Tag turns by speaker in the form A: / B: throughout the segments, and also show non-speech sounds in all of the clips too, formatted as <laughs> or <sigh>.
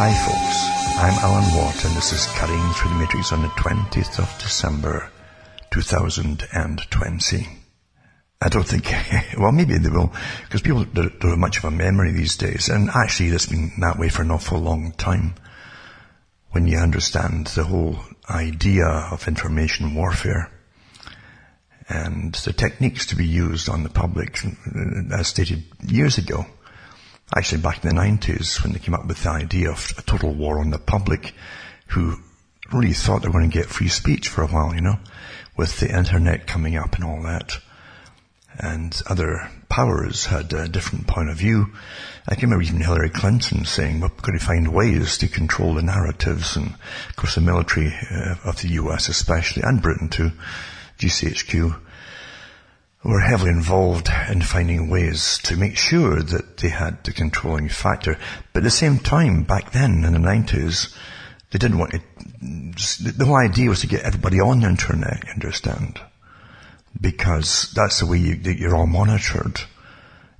A: Hi folks, I'm Alan Watt and this is Cutting Through the Matrix on the 20th of December 2020. I don't think, <laughs> well maybe they will, because people don't have much of a memory these days, and actually it's been that way for an awful long time. When you understand the whole idea of information warfare, and the techniques to be used on the public, uh, as stated years ago, actually back in the 90s when they came up with the idea of a total war on the public who really thought they were going to get free speech for a while, you know, with the internet coming up and all that. And other powers had a different point of view. I can remember even Hillary Clinton saying, we're going to find ways to control the narratives and of course the military uh, of the US especially and Britain too, GCHQ were heavily involved in finding ways to make sure that they had the controlling factor. But at the same time, back then in the 90s, they didn't want it, the whole idea was to get everybody on the internet, understand? Because that's the way you, you're all monitored.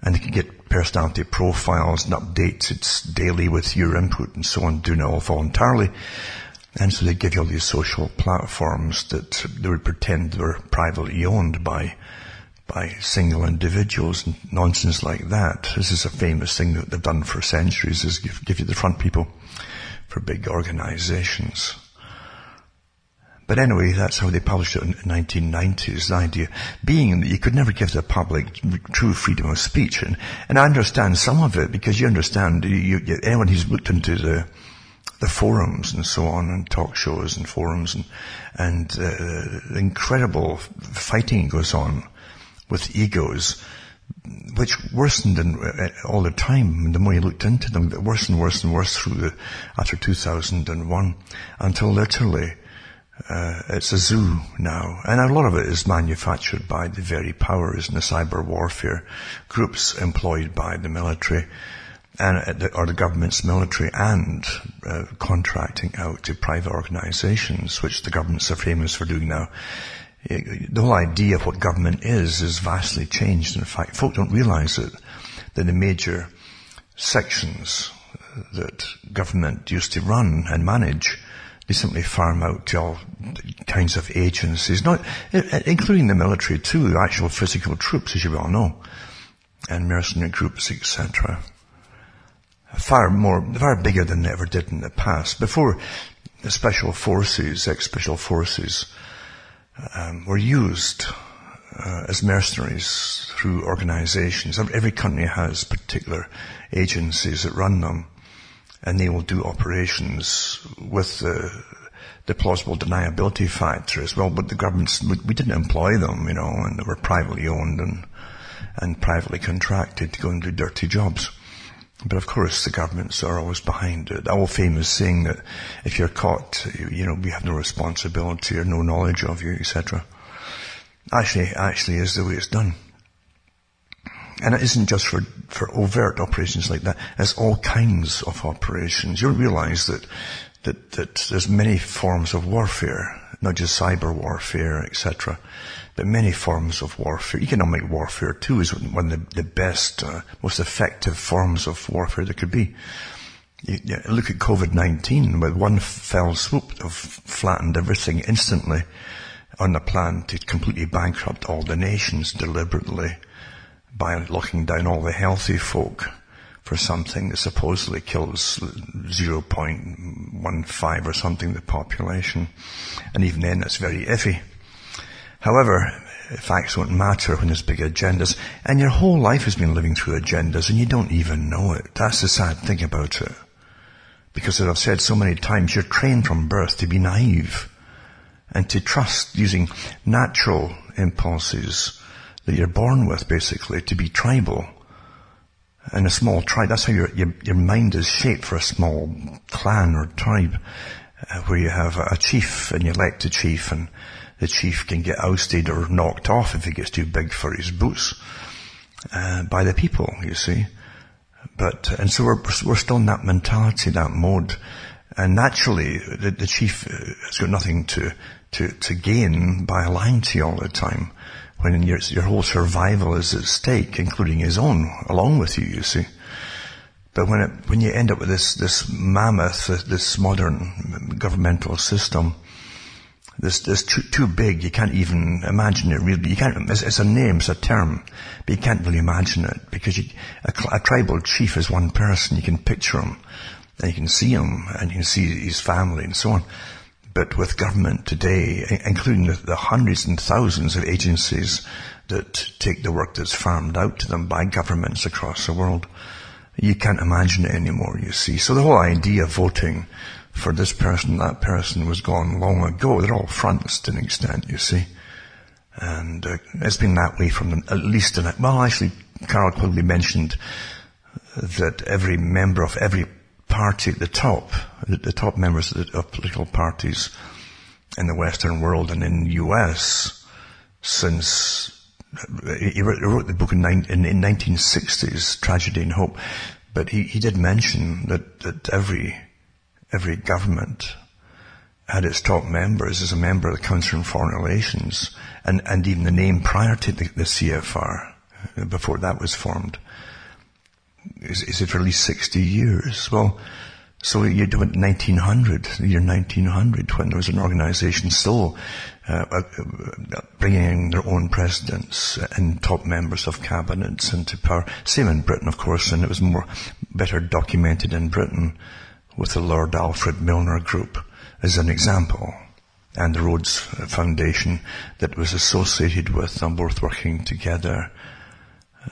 A: And they can get personality profiles and updates it's daily with your input and so on, doing it all voluntarily. And so they give you all these social platforms that they would pretend were privately owned by by single individuals and nonsense like that. This is a famous thing that they've done for centuries is give, give you the front people for big organizations. But anyway, that's how they published it in the 1990s, the idea being that you could never give the public true freedom of speech. And, and I understand some of it because you understand, you, you, anyone who's looked into the, the forums and so on and talk shows and forums and, and uh, incredible fighting goes on with egos, which worsened in, uh, all the time. The more you looked into them, it worse and worse and worse through the, after 2001 until literally, uh, it's a zoo now. And a lot of it is manufactured by the very powers in the cyber warfare groups employed by the military and, uh, or the government's military and uh, contracting out to private organizations, which the governments are famous for doing now the whole idea of what government is is vastly changed. In fact, folk don't realize it, that the major sections uh, that government used to run and manage, they simply farm out to all kinds of agencies, not, including the military too, actual physical troops, as you well know, and mercenary groups, etc. Far more, far bigger than they ever did in the past. Before the special forces, ex-special forces, um, were used uh, as mercenaries through organizations. Every country has particular agencies that run them, and they will do operations with the, the plausible deniability factor as well. But the governments, we, we didn't employ them, you know, and they were privately owned and and privately contracted to go and do dirty jobs. But of course, the governments are always behind it. The old famous saying that if you're caught, you know, we have no responsibility or no knowledge of you, etc. Actually, actually is the way it's done. And it isn't just for, for overt operations like that. It's all kinds of operations. You realize that, that, that there's many forms of warfare, not just cyber warfare, etc but many forms of warfare. Economic warfare too is one of the, the best, uh, most effective forms of warfare there could be. You, you look at COVID-19 with one fell swoop of flattened everything instantly on the plan to completely bankrupt all the nations deliberately by locking down all the healthy folk for something that supposedly kills 0.15 or something the population. And even then it's very iffy. However, facts won't matter when there's big agendas, and your whole life has been living through agendas and you don't even know it. That's the sad thing about it. Because as I've said so many times, you're trained from birth to be naive and to trust using natural impulses that you're born with basically to be tribal. And a small tribe, that's how your, your, your mind is shaped for a small clan or tribe, uh, where you have a chief and you elect a chief and the chief can get ousted or knocked off if he gets too big for his boots uh, by the people, you see. But and so we're we're still in that mentality, that mode, and naturally the, the chief uh, has got nothing to to to gain by lying to you all the time when your your whole survival is at stake, including his own, along with you. You see. But when it, when you end up with this, this mammoth, this modern governmental system, this, this too, too big, you can't even imagine it really. You can't, it's, it's, a name, it's a term, but you can't really imagine it because you, a, a tribal chief is one person, you can picture him, and you can see him, and you can see his family and so on. But with government today, including the, the hundreds and thousands of agencies that take the work that's farmed out to them by governments across the world, you can't imagine it anymore, you see. So the whole idea of voting for this person, that person was gone long ago. They're all fronts to an extent, you see. And uh, it's been that way from at least, an, well actually, Carroll Quigley mentioned that every member of every party at the top, the, top members of, political parties in the Western world and in the US since he wrote, he wrote the book in, in, in 1960s, Tragedy and Hope, but he, he did mention that, that every every government had its top members as a member of the Council on Foreign Relations, and, and even the name prior to the, the CFR, before that was formed, is, is it for at least 60 years? Well, so you do it 1900, the year 1900, when there was an organization still uh, uh, bringing their own presidents and top members of cabinets into power. Same in Britain, of course, and it was more better documented in Britain with the Lord Alfred Milner Group as an example, and the Rhodes Foundation that was associated with them both working together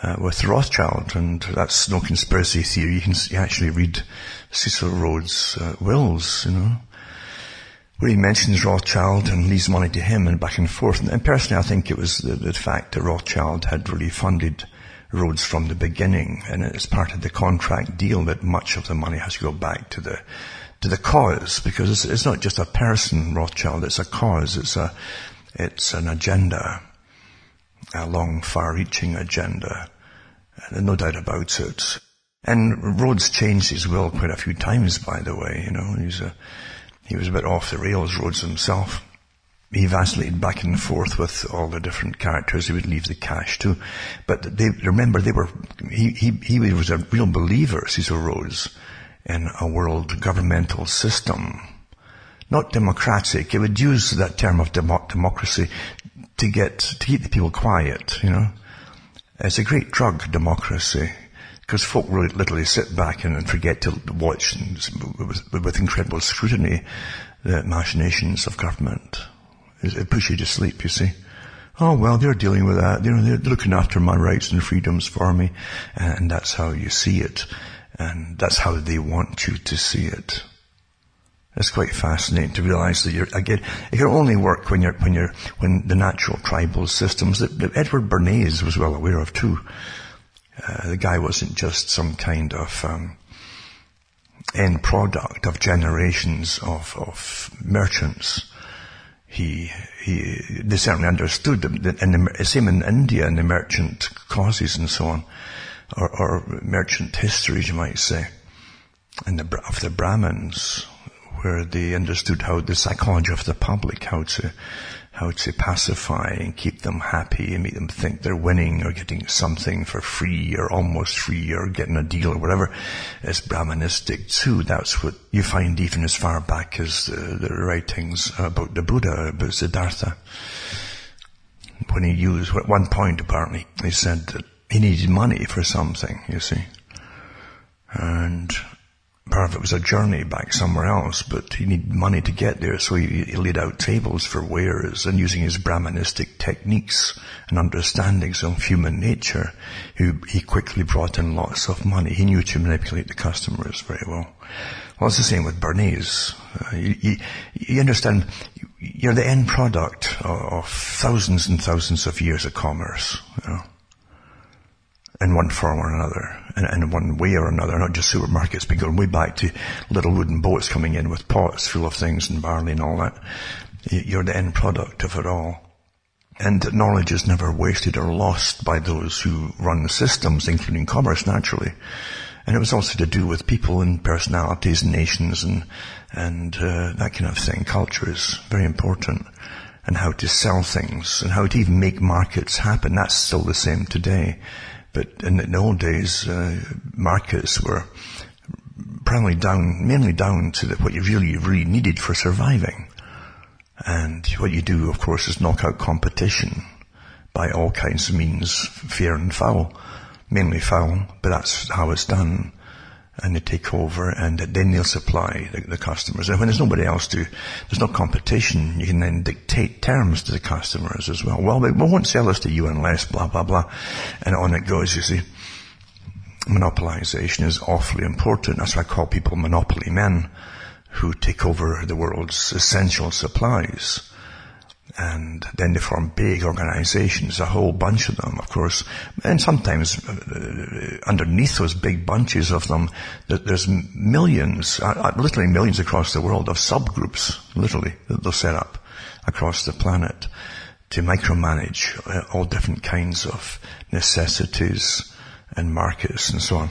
A: uh, with Rothschild, and that's no conspiracy theory. You can actually read Cecil Rhodes' uh, wills, you know, where he mentions Rothschild and leaves money to him and back and forth. And, personally, I think it was the, the fact that Rothschild had really funded Rhodes from the beginning, and it's part of the contract deal that much of the money has to go back to the to the cause because it's, it's not just a person, Rothschild. It's a cause. It's a it's an agenda, a long, far-reaching agenda, And no doubt about it. And Rhodes changed his will quite a few times, by the way. You know, he's a he was a bit off the rails, Rhodes himself he vacillated back and forth with all the different characters he would leave the cash to. But they, remember, they were, he, he, he was a real believer, Cecil Rhodes, in a world governmental system. Not democratic. He would use that term of demo- democracy to get, to keep the people quiet, you know. It's a great drug, democracy. Because folk really literally sit back and, forget to watch with, with incredible scrutiny the machinations of government. It puts you to sleep, you see. Oh, well, they're dealing with that. Know, they're looking after my rights and freedoms for me. And that's how you see it. And that's how they want you to see it. It's quite fascinating to realize that you're, again, it can only work when you're, when you're, when the natural tribal systems that, that Edward Bernays was well aware of too. Uh, the guy wasn't just some kind of, um, end product of generations of, of merchants he, he, they certainly understood that in the same in India in the merchant causes and so on, or, or merchant histories you might say, and the, of the Brahmins, where they understood how the psychology of the public, how to how to pacify and keep them happy and make them think they're winning or getting something for free or almost free or getting a deal or whatever is Brahmanistic too. That's what you find even as far back as the, the writings about the Buddha, about Siddhartha. When he used, at one point apparently, he said that he needed money for something, you see. And part of it was a journey back somewhere else, but he needed money to get there, so he, he laid out tables for wares and using his Brahmanistic techniques and understandings of human nature, he, he quickly brought in lots of money. He knew to manipulate the customers very well. Well, it's the same with Bernays. Uh, you, you, understand, you're the end product of, of, thousands and thousands of years of commerce. You know? In one form or another, in, in one way or another, not just supermarkets, but going way back to little wooden boats coming in with pots full of things and barley and all that. You're the end product of it all. And knowledge is never wasted or lost by those who run the systems, including commerce, naturally. And it was also to do with people and personalities and nations and, and, uh, that kind of thing. Culture is very important. And how to sell things and how to even make markets happen. That's still the same today But in the old days, uh, markets were primarily down, mainly down to the, what you really, really needed for surviving. And what you do, of course, is knock out competition by all kinds of means, fair and foul. Mainly foul, but that's how it's done and they take over and then they'll supply the, the, customers. And when there's nobody else to, there's no competition, you can then dictate terms to the customers as well. Well, we, we won't sell this to you unless blah, blah, blah. And on it goes, you see. Monopolization is awfully important. That's why I call people monopoly men who take over the world's essential supplies and then they form big organizations, a whole bunch of them, of course. And sometimes uh, underneath those big bunches of them, there's millions, uh, uh, literally millions across the world of subgroups, literally, that they'll set up across the planet to micromanage uh, all different kinds of necessities and markets and so on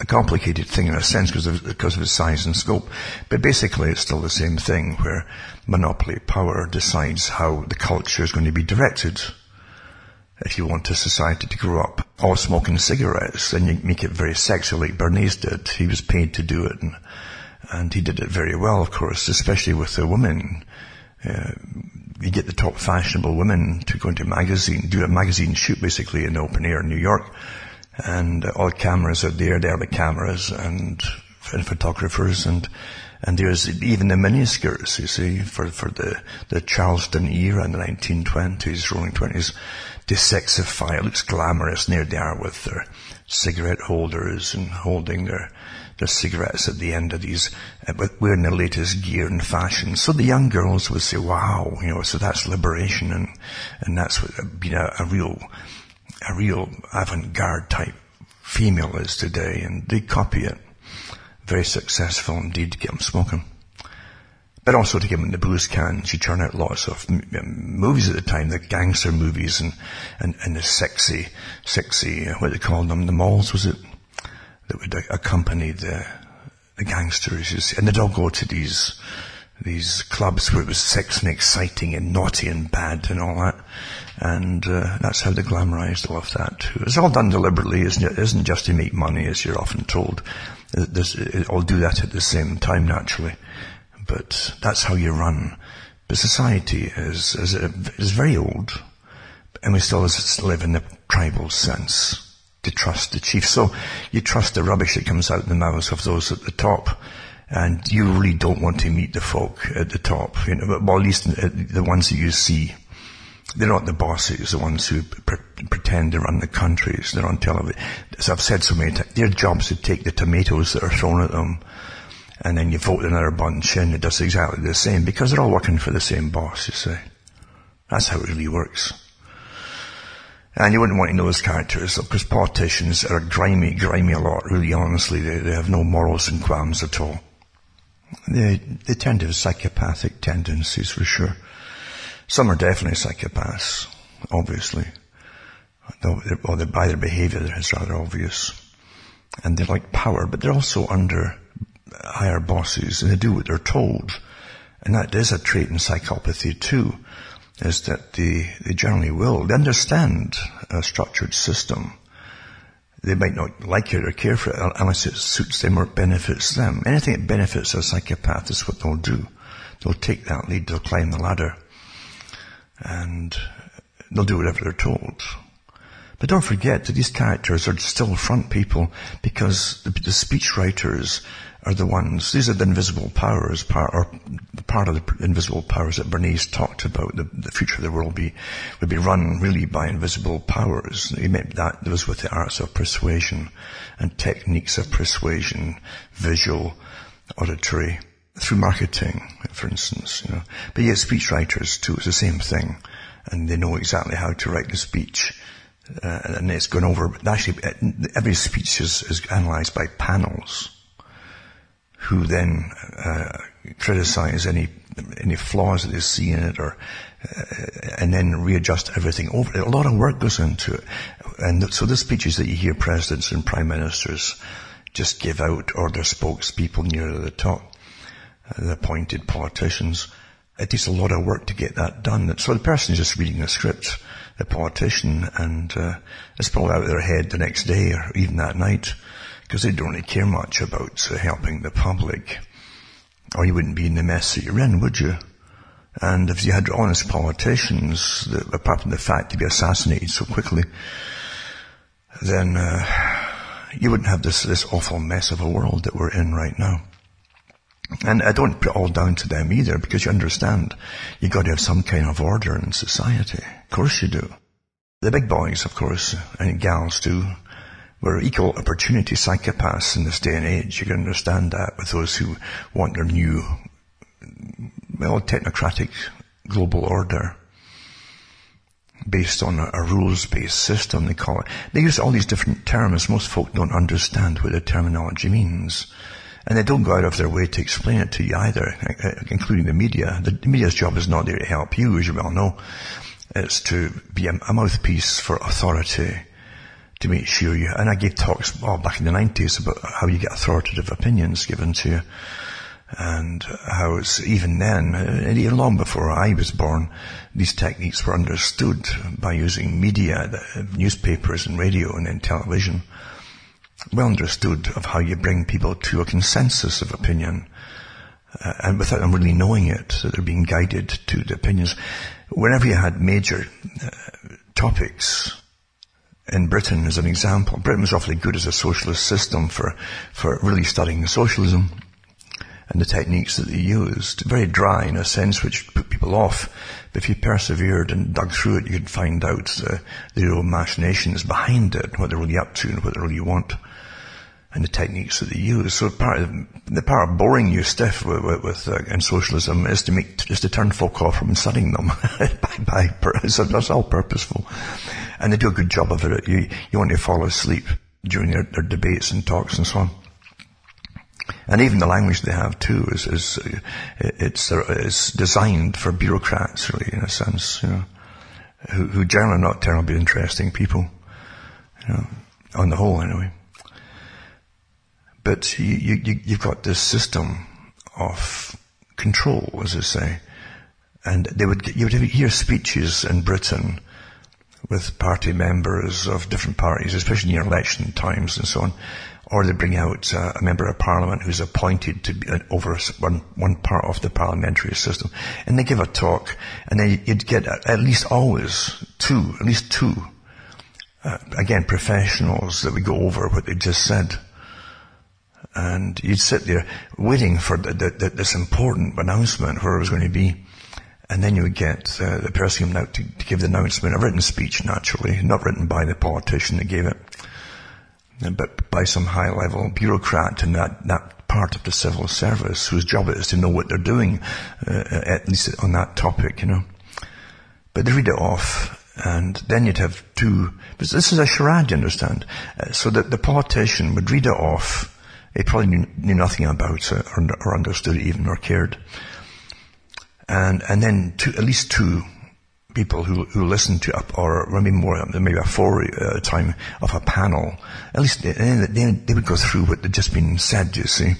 A: a complicated thing in a sense because of, because of its size and scope. But basically it's still the same thing where monopoly power decides how the culture is going to be directed. If you want a society to grow up all smoking cigarettes, then you make it very sexy like Bernays did. He was paid to do it and, and he did it very well, of course, especially with the women. Uh, you get the top fashionable women to go into a magazine, do a magazine shoot basically in the open air in New York and all cameras are there. They're the cameras and, and photographers and and there's even the miniskirts, you see, for, for the, the Charleston era in the 1920s, rolling 20s, they it looks glamorous, and there they are with their cigarette holders and holding their, their cigarettes at the end of these, uh, wearing the latest gear and fashion. So the young girls would say, wow, you know, so that's liberation and, and that's know, a real, a real avant-garde type female is today, and they copy it. Very successful indeed to get them smoking. But also to get them the booze can. She churned out lots of movies at the time, the gangster movies and, and, and the sexy, sexy, uh, what they called them, the malls, was it? That would accompany the, the gangsters. And they'd all go to these, these clubs where it was sexy and exciting and naughty and bad and all that. And uh, that's how they glamorized all of that too. It's all done deliberately, isn't it? isn't just to make money, as you're often told. Uh, this, uh, it all do that at the same time, naturally. But that's how you run. But society is, is, uh, is very old, and we still live in the tribal sense to trust the chief. So you trust the rubbish that comes out of the mouths of those at the top and you really don't want to meet the folk at the top, you know, well, at least uh, the ones that you see. They're not the bosses, the ones who pre- pretend to run the countries. They're on television. As I've said so many times, their job's to take the tomatoes that are thrown at them and then you vote another bunch in it does exactly the same because they're all working for the same boss, you see. That's how it really works. And you wouldn't want to know those characters because politicians are grimy, grimy a lot, really honestly. They, they have no morals and qualms at all. They, they tend to have psychopathic tendencies for sure. Some are definitely psychopaths, obviously. Or by their behavior it's rather obvious. And they like power, but they're also under higher bosses and they do what they're told. And that is a trait in psychopathy too, is that they, they generally will. They understand a structured system they might not like it or care for it unless it suits them or benefits them. Anything that benefits a psychopath is what they'll do. They'll take that lead, they'll climb the ladder, and they'll do whatever they're told. But don't forget that these characters are still front people because the, the speech writers are the ones, these are the invisible powers, part, or part of the invisible powers that Bernays talked about. The, the future of the world be, would be run really by invisible powers. He meant that was with the arts of persuasion and techniques of persuasion, visual, auditory, through marketing, for instance, you know. But yet speechwriters too, it's the same thing. And they know exactly how to write the speech. Uh, and it's gone over, actually, every speech is, is analyzed by panels who then uh, criticize any any flaws that they see in it, or uh, and then readjust everything over. A lot of work goes into it, and so the speeches that you hear presidents and prime ministers just give out, or their spokespeople near the top, uh, the appointed politicians. It takes a lot of work to get that done. So the person is just reading the script the politician and uh, it's probably out of their head the next day or even that night because they don't really care much about uh, helping the public. Or you wouldn't be in the mess that you're in, would you? And if you had honest politicians, that, apart from the fact to be assassinated so quickly, then uh, you wouldn't have this this awful mess of a world that we're in right now. And I don't put it all down to them either, because you understand, you've got to have some kind of order in society. Of course you do. The big boys, of course, and gals too, were equal opportunity psychopaths in this day and age. You can understand that with those who want their new, well, technocratic global order based on a, rules-based system, they call it. They use all these different terms. Most folk don't understand what the terminology means. And they don't go out of their way to explain it to you either, uh, including the media. The media's job is not there to help you, as you well know. It's to be a mouthpiece for authority to make sure you, and I gave talks back in the 90s about how you get authoritative opinions given to you and how it's even then, even long before I was born, these techniques were understood by using media, newspapers and radio and then television. Well understood of how you bring people to a consensus of opinion, uh, and without them really knowing it, that they're being guided to the opinions. Whenever you had major uh, topics, in Britain as an example, Britain was awfully good as a socialist system for, for really studying socialism and the techniques that they used. Very dry in a sense, which put people off. But if you persevered and dug through it, you could find out the, the real machinations behind it, what they're really up to and what they really want, and the techniques that they use. So part of the part of boring you stiff with, with, with uh, in socialism is to make just to turn folk off from studying them. <laughs> by, by, so that's all purposeful, and they do a good job of it. You you want to fall asleep during their, their debates and talks and so on. And even the language they have too is, is uh, it's, uh, it's designed for bureaucrats really in a sense, you know, who, who generally are not terribly interesting people, you know, on the whole anyway. But you, you, you've got this system of control, as I say, and they would, you would hear speeches in Britain with party members of different parties, especially near election times and so on, or they bring out uh, a member of parliament who's appointed to be uh, over one, one part of the parliamentary system, and they give a talk, and then you'd get at least always two, at least two, uh, again, professionals that would go over what they just said. And you'd sit there waiting for the, the, the, this important announcement where it was going to be. And then you would get uh, the person out to, to give the announcement, a written speech naturally, not written by the politician that gave it but by some high level bureaucrat in that, that part of the civil service whose job it is to know what they're doing, uh, at least on that topic, you know. But they read it off and then you'd have two, but this is a charade, you understand. Uh, so that the politician would read it off, he probably knew, knew nothing about it or, or understood it even or cared. And, and then two, at least two people who, who listen to up or maybe more, maybe a four uh, time of a panel, at least they, they, they would go through what had just been said, you see.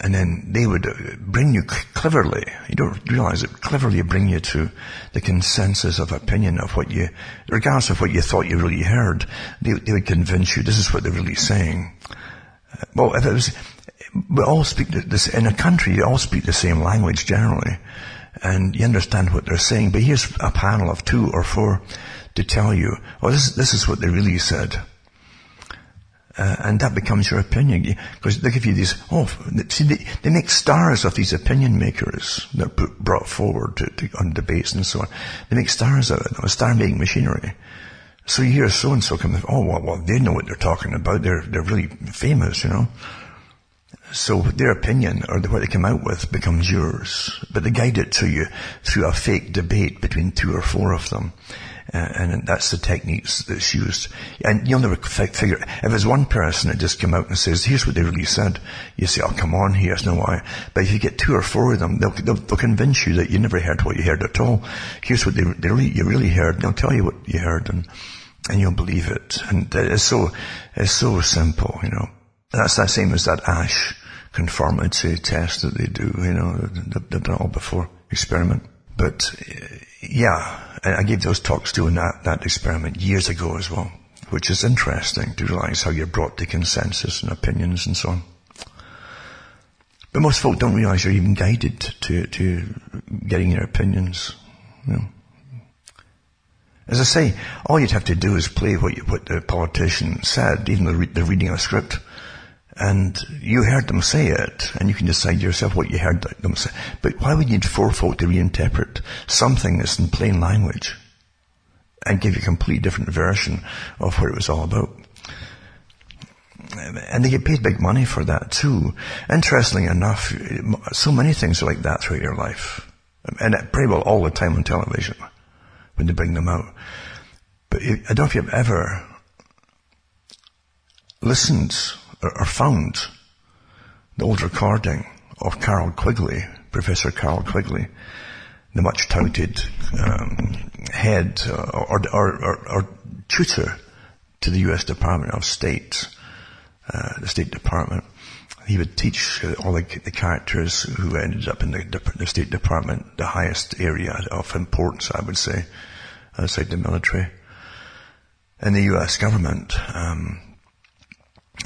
A: And then they would uh, bring you cleverly, you don't realize it, cleverly bring you to the consensus of opinion of what you, regardless of what you thought you really heard, they, they would convince you this is what they're really saying. Uh, well, if it was, we all speak this, in a country, you all speak the same language generally and you understand what they're saying. But here's a panel of two or four to tell you, oh, this, this is what they really said. Uh, and that becomes your opinion. Because they give you these, oh, see, they, they make stars of these opinion makers that are brought forward to, to, on debates and so on. They make stars out of a star making machinery. So you hear so and so come, oh, well, well, they know what they're talking about. They're, they're really famous, you know. So their opinion or what they come out with becomes yours, but they guide it to you through a fake debate between two or four of them. Uh, and that's the techniques that's used. And you'll never figure, if there's one person that just come out and says, here's what they really said, you say, oh come on, here's no why. But if you get two or four of them, they'll, they'll, they'll convince you that you never heard what you heard at all. Here's what they, they really, you really heard, they'll tell you what you heard and, and you'll believe it. And it's so, it's so simple, you know. That's the same as that Asch conformity test that they do, you know, they've done all before. Experiment. But uh, yeah, I gave those talks doing that, that experiment years ago as well, which is interesting to realize how you're brought to consensus and opinions and so on. But most folk don't realize you're even guided to, to getting your opinions. You know. As I say, all you'd have to do is play what, you, what the politician said, even though they're reading a script. And you heard them say it, and you can decide yourself what you heard them say. But why would you need four folk to reinterpret something that's in plain language and give you a completely different version of what it was all about? And they get paid big money for that too. Interestingly enough, so many things are like that throughout your life. And pretty well all the time on television when they bring them out. But I don't know if you've ever listened or found the old recording of Carroll Quigley, Professor Carroll Quigley, the much touted um, head or, or, or, or, tutor to the U.S. Department of State, uh, the State Department. He would teach all the, the, characters who ended up in the, the State Department, the highest area of importance, I would say, outside the military, and the U.S. government. Um,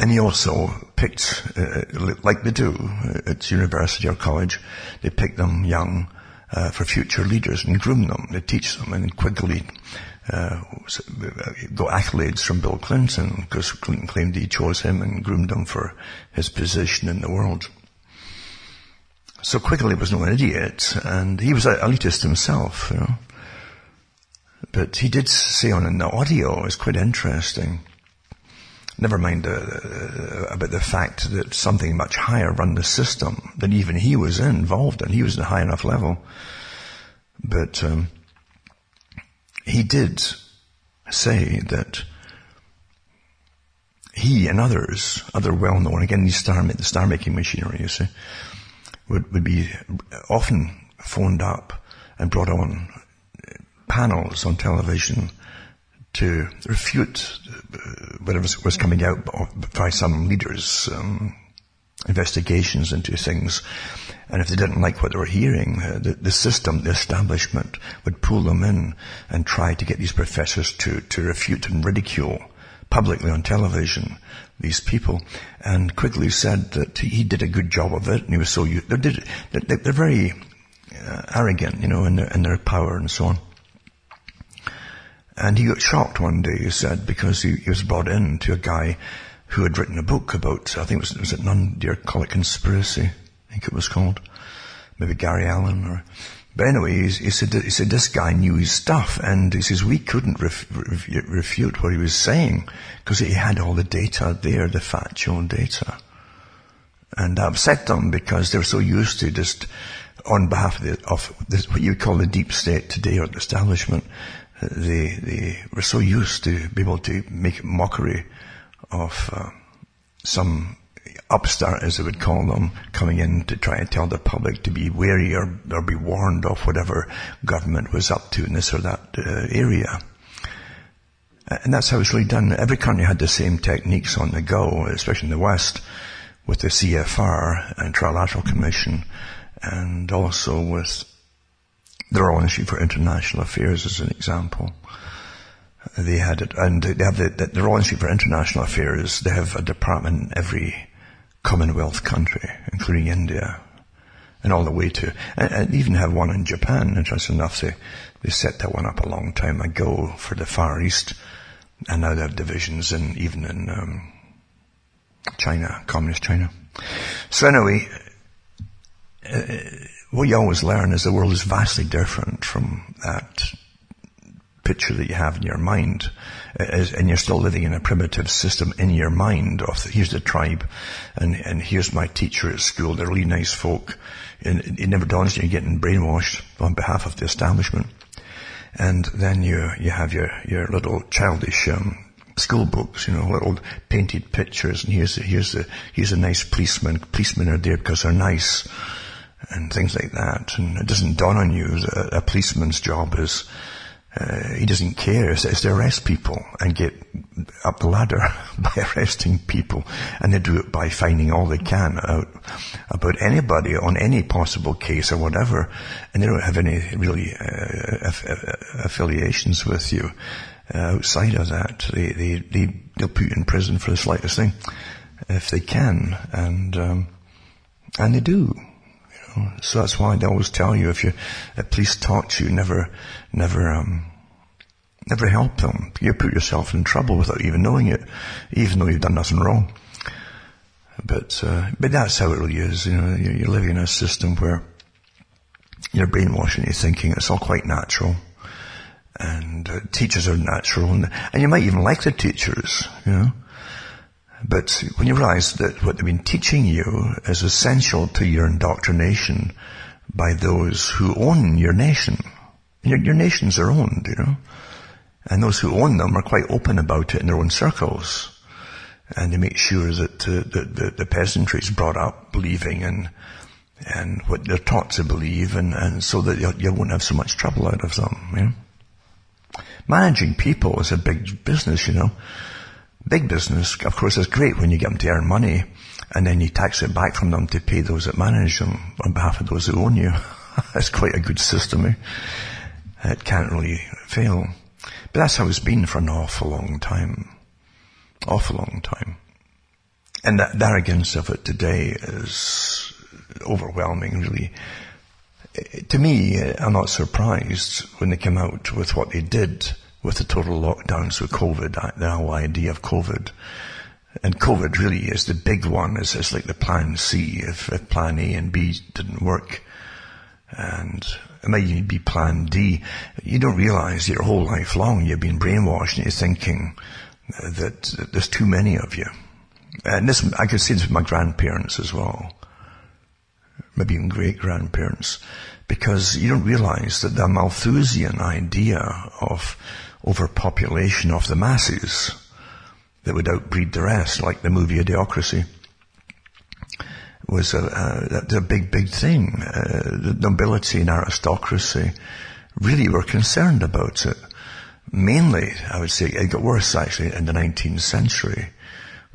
A: and he also picked, uh, like they do at university or college, they pick them young uh, for future leaders and groom them. They teach them. And quickly uh, got accolades from Bill Clinton because Clinton claimed he chose him and groomed him for his position in the world. So Quigley was no idiot, and he was an elitist himself, you know. But he did say on the audio, it's quite interesting, Never mind uh, uh, about the fact that something much higher run the system than even he was involved in. He was at a high enough level. But um, he did say that he and others, other well-known, again, these star, the star-making machinery, you see, would, would be often phoned up and brought on panels on television to refute whatever was coming out by some leaders' um, investigations into things. And if they didn't like what they were hearing, uh, the, the, system, the establishment would pull them in and try to get these professors to, to refute and ridicule publicly on television these people. And Quigley said that he did a good job of it and he was so, they're, they're very uh, arrogant, you know, in their, in their power and so on. And he got shocked one day, he said, because he, he was brought in to a guy who had written a book about, I think it was, was it It Conspiracy? I think it was called. Maybe Gary Allen or, but anyway, he, said, he said this guy knew his stuff and he says we couldn't ref, ref, refute what he was saying because he had all the data there, the factual data. And upset them because they're so used to just on behalf of, the, of this, what you call the deep state today or the establishment, they, they were so used to be able to make mockery of uh, some upstart, as they would call them, coming in to try and tell the public to be wary or, or be warned of whatever government was up to in this or that uh, area. And that's how it's really done. Every country had the same techniques on the go, especially in the West, with the CFR and Trilateral Commission, and also with the Royal Institute for International Affairs as an example. They had it, and they have the, the Royal Institute for International Affairs, they have a department in every Commonwealth country, including India, and all the way to, and, and even have one in Japan, interesting enough, they, they set that one up a long time ago for the Far East, and now they have divisions in, even in, um, China, Communist China. So anyway, uh, what you always learn is the world is vastly different from that picture that you have in your mind. and you're still living in a primitive system in your mind of here's the tribe and, and here's my teacher at school. They're really nice folk. And it never dawns you're getting brainwashed on behalf of the establishment. And then you, you have your, your little childish, um, school books, you know, little painted pictures and here's the, here's the, here's a nice policeman. Policemen are there because they're nice and things like that. And it doesn't dawn on you that a policeman's job is uh, he doesn't care is, is to arrest people and get up the ladder <laughs> by arresting people. And they do it by finding all they can out about anybody on any possible case or whatever. And they don't have any really uh, aff- affiliations with you uh, outside of that. They, they, they, they'll put you in prison for the slightest thing if they can. And, um, and they do. So that's why they always tell you if you, a police talk to you, never, never, um, never help them. You put yourself in trouble without even knowing it, even though you've done nothing wrong. But, uh, but that's how it really is. You know, you're, you're living in a system where you're brainwashing your thinking. It's all quite natural. And uh, teachers are natural. And, and you might even like the teachers, you know. But when you realize that what they've been teaching you is essential to your indoctrination by those who own your nation. Your, your nations are owned, you know. And those who own them are quite open about it in their own circles. And they make sure that uh, the, the, the peasantry is brought up believing and, and what they're taught to believe and, and so that you, you won't have so much trouble out of them, you know. Managing people is a big business, you know. Big business, of course, is great when you get them to earn money and then you tax it back from them to pay those that manage them on behalf of those who own you. <laughs> That's quite a good system. Eh? It can't really fail. But that's how it's been for an awful long time. Awful long time. And that, the arrogance of it today is overwhelming, really. To me, I'm not surprised when they came out with what they did with the total lockdowns with COVID, uh, the whole idea of COVID. And COVID really is the big one. It's, it's like the plan C if, if plan A and B didn't work. And it might even be plan D. You don't realize your whole life long you've been brainwashed and you're thinking that, that there's too many of you. And this, I could see this with my grandparents as well. Maybe even great grandparents. Because you don't realize that the Malthusian idea of overpopulation of the masses that would outbreed the rest, like the movie Idiocracy, was a, a, a big, big thing. Uh, the nobility and aristocracy really were concerned about it. Mainly, I would say, it got worse actually in the 19th century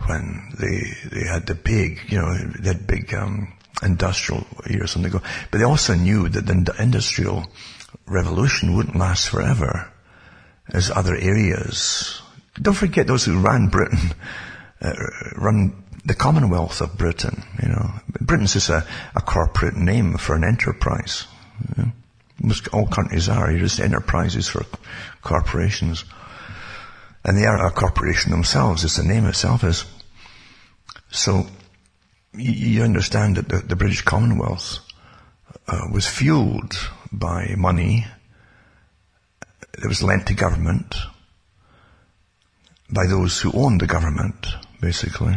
A: when they they had the big, you know, had big um, industrial years on the go. But they also knew that the industrial revolution wouldn't last forever as other areas. Don't forget those who ran Britain, uh, run the Commonwealth of Britain, you know. Britain's just a, a corporate name for an enterprise. You know? All countries are. You're just enterprises for corporations. And they are a corporation themselves, as the name itself is. So, you, you understand that the, the British Commonwealth uh, was fueled by money that was lent to government by those who owned the government, basically.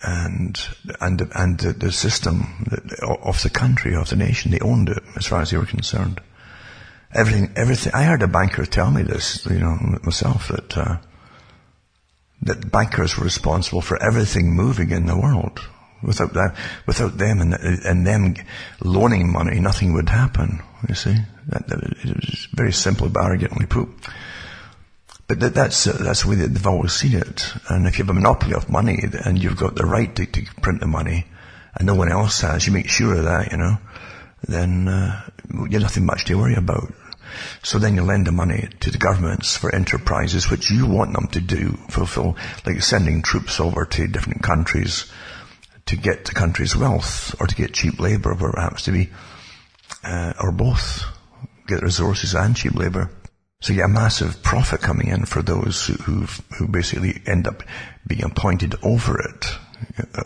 A: And, and, and the, the system of the country, of the nation, they owned it as far as they were concerned. Everything, everything, I heard a banker tell me this, you know, myself, that, uh, that bankers were responsible for everything moving in the world. Without that, without them and, and them loaning money, nothing would happen. You see, that, that it was very simple arrogantly put. But that, that's uh, that's the way that they've always seen it. And if you have a monopoly of money and you've got the right to, to print the money, and no one else has, you make sure of that, you know, then uh, you have nothing much to worry about. So then you lend the money to the governments for enterprises which you want them to do, fulfill, like sending troops over to different countries to get the country's wealth or to get cheap labour it happens to be, uh, or both. Get resources and cheap labour. So you get a massive profit coming in for those who who basically end up being appointed over it,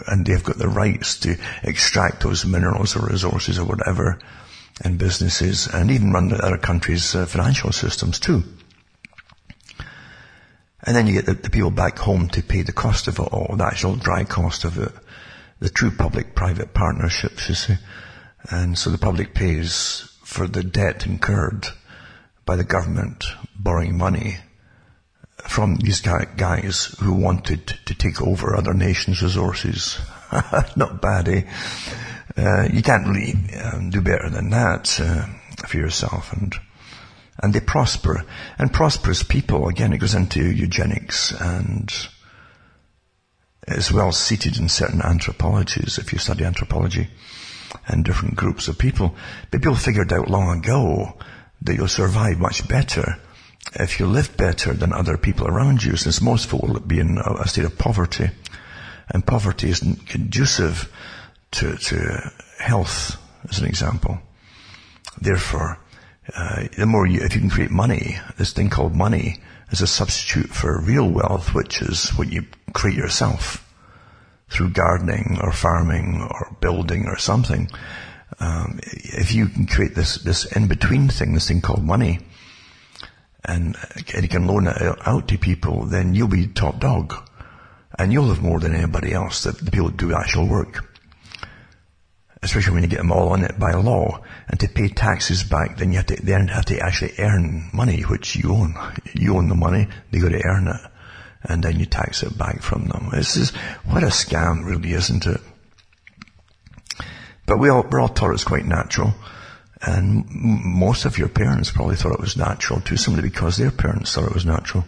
A: and they've got the rights to extract those minerals or resources or whatever, and businesses, and even run the other countries' uh, financial systems too. And then you get the, the, people back home to pay the cost of it all, the actual dry cost of it, the true public-private partnerships, you see. And so the public pays for the debt incurred by the government borrowing money from these guys who wanted to take over other nations' resources. <laughs> Not bad, eh? Uh, you can't really um, do better than that uh, for yourself. And And they prosper. And prosperous people, again, it goes into eugenics and is well seated in certain anthropologies, if you study anthropology, and different groups of people. People figured out long ago that you'll survive much better if you live better than other people around you, since most folk will be in a state of poverty. And poverty isn't conducive to, to health, as an example. Therefore, uh, the more you, if you can create money, this thing called money is a substitute for real wealth, which is what you create yourself through gardening or farming or building or something. Um, if you can create this, this in-between thing, this thing called money, and, and you can loan it out to people, then you'll be top dog. And you'll have more than anybody else, that the people do actual work especially when you get them all on it by law, and to pay taxes back, then you have to then have to actually earn money, which you own. You own the money, they got to earn it, and then you tax it back from them. This is what a scam, really, isn't it? But we all, we're all taught it's quite natural. And most of your parents probably thought it was natural too, simply because their parents thought it was natural.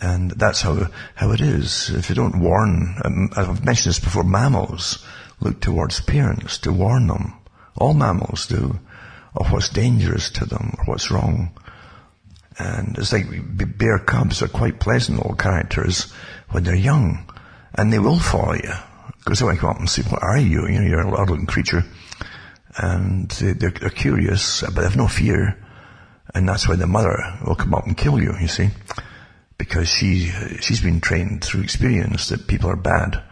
A: And that's how, how it is. If you don't warn, um, I've mentioned this before, mammals, look towards parents to warn them. All mammals do of what's dangerous to them or what's wrong. And it's like bear cubs are quite pleasant little characters when they're young, and they will follow you because they want to come up and say, "What are you? You know, you're a little creature." And they're, they're curious, but they have no fear, and that's why the mother will come up and kill you. You see, because she she's been trained through experience that people are bad,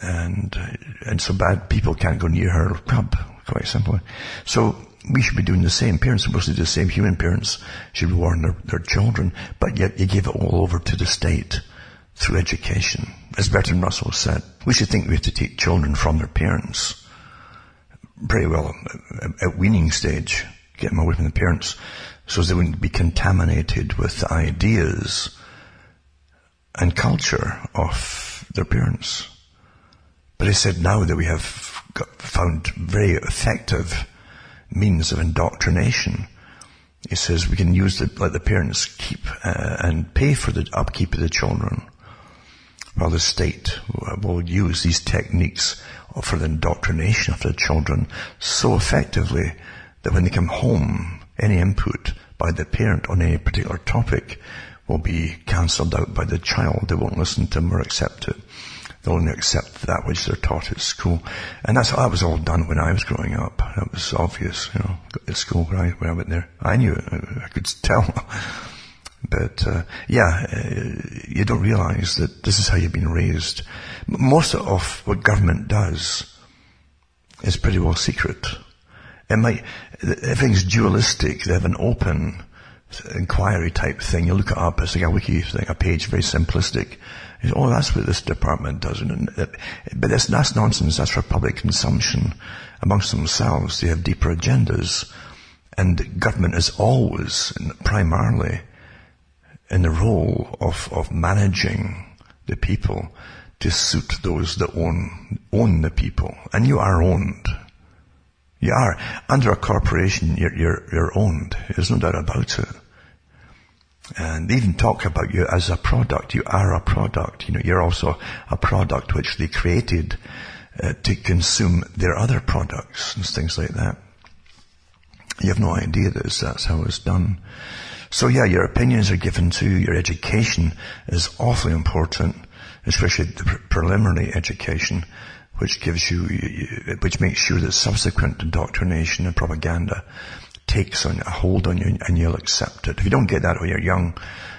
A: and uh, and so bad people can't go near her cub, quite simply. So we should be doing the same. Parents are supposed to do the same. Human parents should warn their, their children, but yet you give it all over to the state through education. As Bertrand Russell said, we should think we have to take children from their parents. Pretty well uh, at weaning stage, get them away from the parents so they wouldn't be contaminated with the ideas and culture of their parents. But he said now that we have found very effective means of indoctrination, he says we can use the, let the parents keep uh, and pay for the upkeep of the children, while the state will use these techniques for the indoctrination of the children so effectively that when they come home, any input by the parent on any particular topic will be cancelled out by the child. They won't listen to them or accept it. They'll only accept that which they're taught at school. And that's that was all done when I was growing up. That was obvious, you know, at school when I, when I went there. I knew it. I could tell. <laughs> But, uh, yeah, uh, you don't realize that this is how you've been raised. Most of what government does is pretty well secret. It might, everything's dualistic. They have an open inquiry type thing. You look it up, it's like a wiki thing, a page, very simplistic oh, that's what this department does. and But that's, that's nonsense. That's for public consumption amongst themselves. They have deeper agendas. And government is always, primarily, in the role of, of managing the people to suit those that own, own the people. And you are owned. You are. Under a corporation, you're, you're, you're owned. There's no doubt about it. And they even talk about you as a product. You are a product. You know, you're also a product which they created uh, to consume their other products and things like that. You have no idea that that's how it's done. So yeah, your opinions are given to you. your education is awfully important, especially the preliminary education, which gives you, which makes sure that subsequent indoctrination and propaganda takes on a hold on you and you'll accept it. If you don't get that when you're young,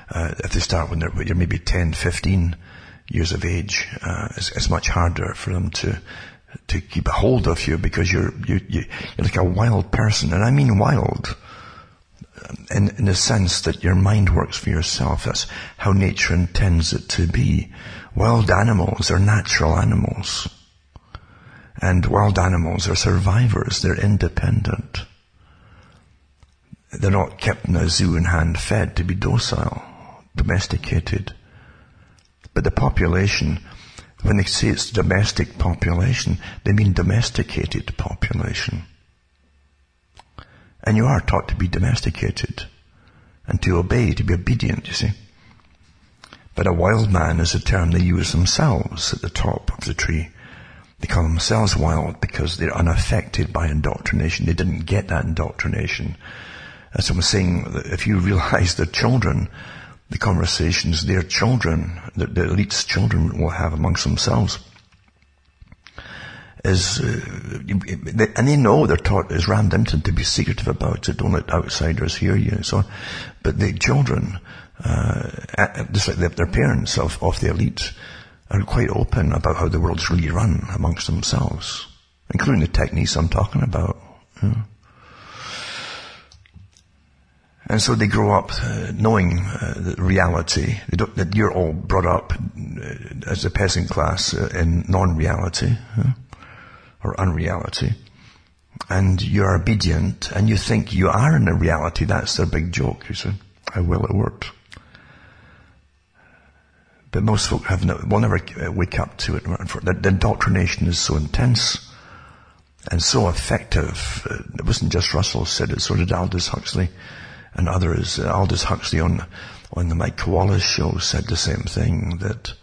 A: uh, if they start when they're, you're maybe 10, 15 years of age, uh, it's, it's, much harder for them to, to keep a hold of you because you're, you, you, you're like a wild person. And I mean wild. In, in the sense that your mind works for yourself. That's how nature intends it to be. Wild animals are natural animals. And wild animals are survivors. They're independent. They're not kept in a zoo and hand fed to be docile, domesticated. But the population, when they say it's domestic population, they mean domesticated population. And you are taught to be domesticated. and to obey, to be obedient, you see. But a wild man is a term they use themselves at the top of the tree. They call themselves wild because they're unaffected by indoctrination. They didn't get that indoctrination. As I was saying, if you realize that children, the conversations their children, the, the elite's children will have amongst themselves, is, uh, and they know they're taught, is rammed into to be secretive about it, don't let outsiders hear you and so on. But the children, uh, just like their parents of, of the elite, are quite open about how the world's really run amongst themselves, including the techniques I'm talking about. You know. And so they grow up uh, knowing uh, the reality, that you're all brought up uh, as a peasant class uh, in non-reality or unreality. And you're obedient and you think you are in a reality. That's their big joke, you see. How well it worked. But most folk have no, will never uh, wake up to it. The, the indoctrination is so intense and so effective. Uh, it wasn't just Russell said it, so did Aldous Huxley and others. Uh, Aldous Huxley on, on the Mike Wallace show said the same thing that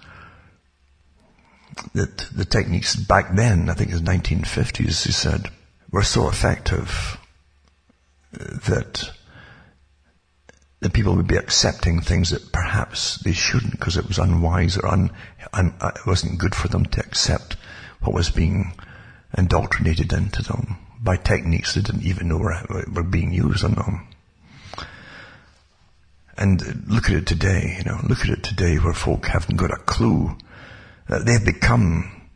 A: that the techniques back then, I think it was 1950s, he said, were so effective that that people would be accepting things that perhaps they shouldn't because it was unwise or un, un, uh, it wasn't good for them to accept what was being indoctrinated into them by techniques they didn't even know were, were being used on them. And look at it today, you know, look at it today where folk haven't got a clue. They've become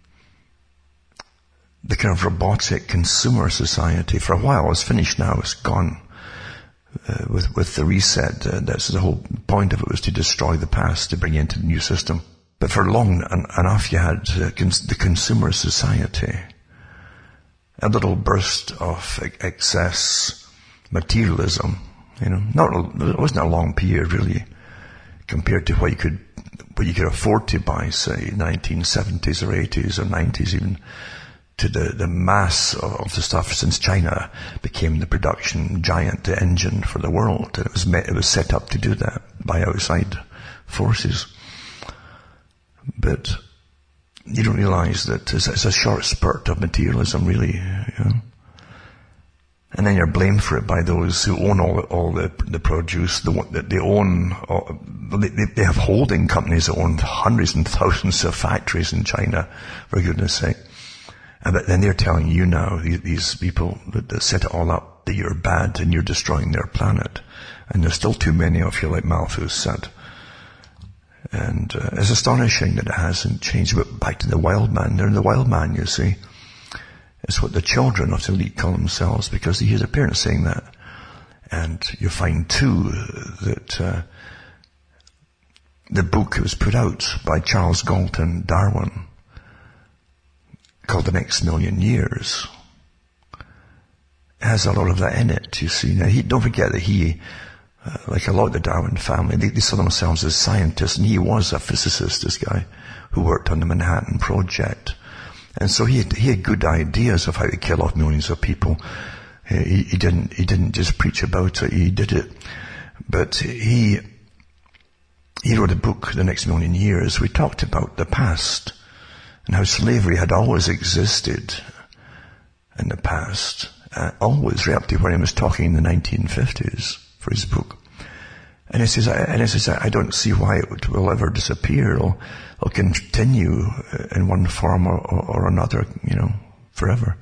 A: the kind of robotic consumer society. For a while, it's finished now, it's gone uh, with with the reset. Uh, that's the whole point of it was to destroy the past to bring it into the new system. But for long enough, you had uh, cons- the consumer society, a little burst of excess materialism. You know, not it wasn't a long period really, compared to what you could what you could afford to buy, say, 1970s or 80s or 90s even to the, the mass of the stuff since China became the production giant, the engine for the world. It was, met, it was set up to do that by outside forces. But you don't realize that it's, it's a short spurt of materialism really, you know? And then you're blamed for it by those who own all, all the, the produce, the, that they own, they, they have holding companies that own hundreds and thousands of factories in China, for goodness sake. And then they're telling you now, these people that set it all up, that you're bad and you're destroying their planet. And there's still too many of you, like Malthus said. And uh, it's astonishing that it hasn't changed. But back to the wild man, they're the wild man, you see. It's what the children of the elite call themselves because they hear their parents saying that. And you find too that uh, the book was put out by Charles Galton Darwin called The Next Million Years has a lot of that in it, you see. Now, he, don't forget that he, uh, like a lot of the Darwin family, they, they, saw themselves as scientists, and he was a physicist, this guy, who worked on the Manhattan Project. And so he had, he had good ideas of how to kill off millions of people. He, he didn't, he didn't just preach about it, he did it. But he, he wrote a book, The Next Million Years. We talked about the past and how slavery had always existed in the past, uh, always right up when he was talking in the 1950s for his book. And he says, and he says, I don't see why it will ever disappear or, or continue in one form or, or, or, another, you know, forever.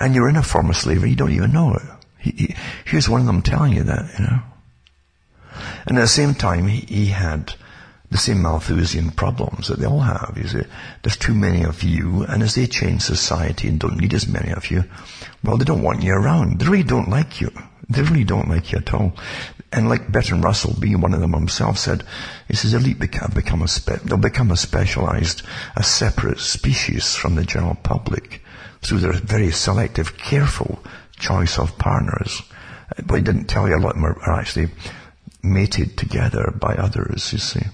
A: And you're in a form of slavery, you don't even know it. He, he, here's one of them telling you that, you know. And at the same time, he, he had the same Malthusian problems that they all have. You see, there's too many of you, and as they change society and don't need as many of you, well, they don't want you around. They really don't like you. They really don't like you at all. And like Bertrand Russell, being one of them himself, said, he says, elite become, become a spe- they'll become a specialized, a separate species from the general public through their very selective, careful choice of partners. But he didn't tell you a lot more are actually mated together by others, you see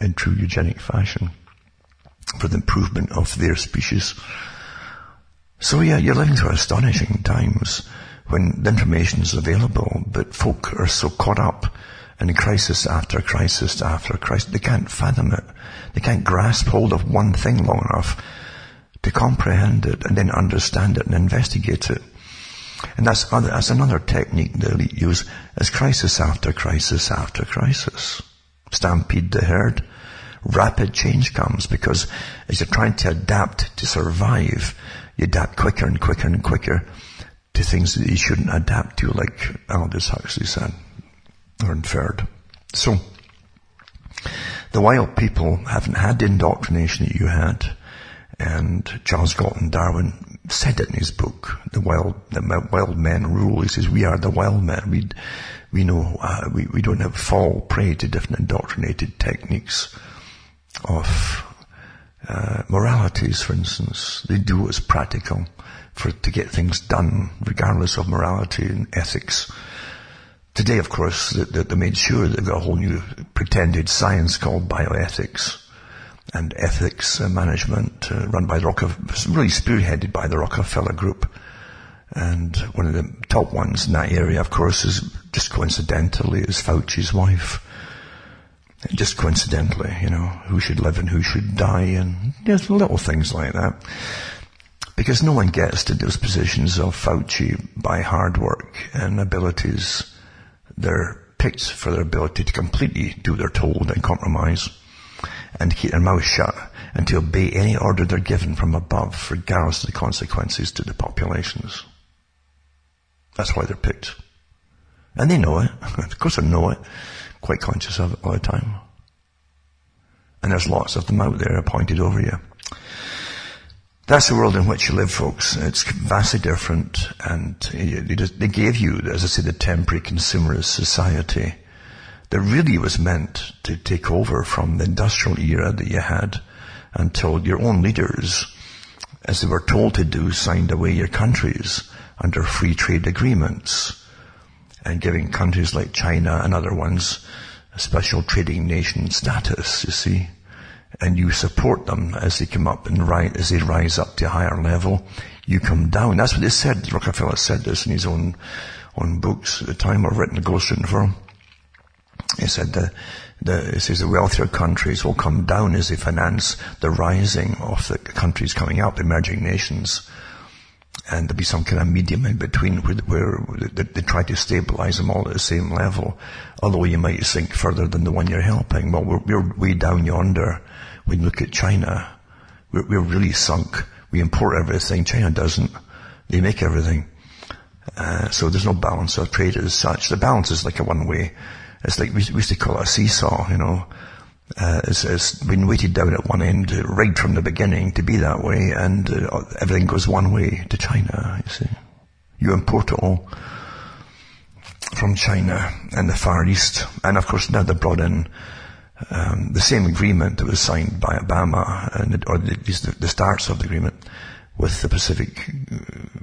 A: in true eugenic fashion for the improvement of their species. So yeah, you're living through astonishing times when the information is available, but folk are so caught up in crisis after crisis after crisis, they can't fathom it. They can't grasp hold of one thing long enough to comprehend it and then understand it and investigate it. And that's, other, that's another technique the elite use is crisis after crisis after crisis. Stampede the herd. Rapid change comes because as you're trying to adapt to survive, you adapt quicker and quicker and quicker to things that you shouldn't adapt to, like Aldous Huxley said, or inferred. So, the wild people haven't had the indoctrination that you had, and Charles Galton Darwin said it in his book, The Wild, the Wild Men Rule. He says, we are the wild men. We, we know, uh, we, we don't have fall prey to different indoctrinated techniques of uh, moralities, for instance. They do what's practical for to get things done, regardless of morality and ethics. Today, of course, they, they made sure they've got a whole new pretended science called bioethics and ethics management uh, run by the Rockefeller, really spearheaded by the Rockefeller Group. And one of the top ones in that area, of course, is just coincidentally is Fauci's wife. Just coincidentally, you know, who should live and who should die and just little things like that. Because no one gets to those positions of Fauci by hard work and abilities. They're picked for their ability to completely do their told and compromise and keep their mouth shut and to obey any order they're given from above, regardless of the consequences to the populations. That's why they're picked. And they know it. <laughs> of course they know it. Quite conscious of it all the time. And there's lots of them out there appointed over you. That's the world in which you live, folks. It's vastly different, and they gave you, as I say, the temporary consumerist society that really was meant to take over from the industrial era that you had until your own leaders, as they were told to do, signed away your countries under free trade agreements and giving countries like China and other ones a special trading nation status, you see. And you support them as they come up and rise, as they rise up to a higher level. You come down. That's what they said. Rockefeller said this in his own, own books at the time, or written, ghostwritten for him. He said the, the, he says the wealthier countries will come down as they finance the rising of the countries coming up, emerging nations. And there'll be some kind of medium in between where, where they, they, try to stabilize them all at the same level. Although you might sink further than the one you're helping. Well, we're, we're way down yonder. When you look at China, we're, we're really sunk. We import everything. China doesn't. They make everything. Uh, so there's no balance of trade as such. The balance is like a one way it's like we, used to call it a seesaw, you know. Uh, it's, been weighted down at one end right from the beginning to be that way, and uh, everything goes one way to China. You see, you import it all from China and the Far East, and of course now they brought in um, the same agreement that was signed by Obama, and or the, the starts of the agreement with the Pacific uh,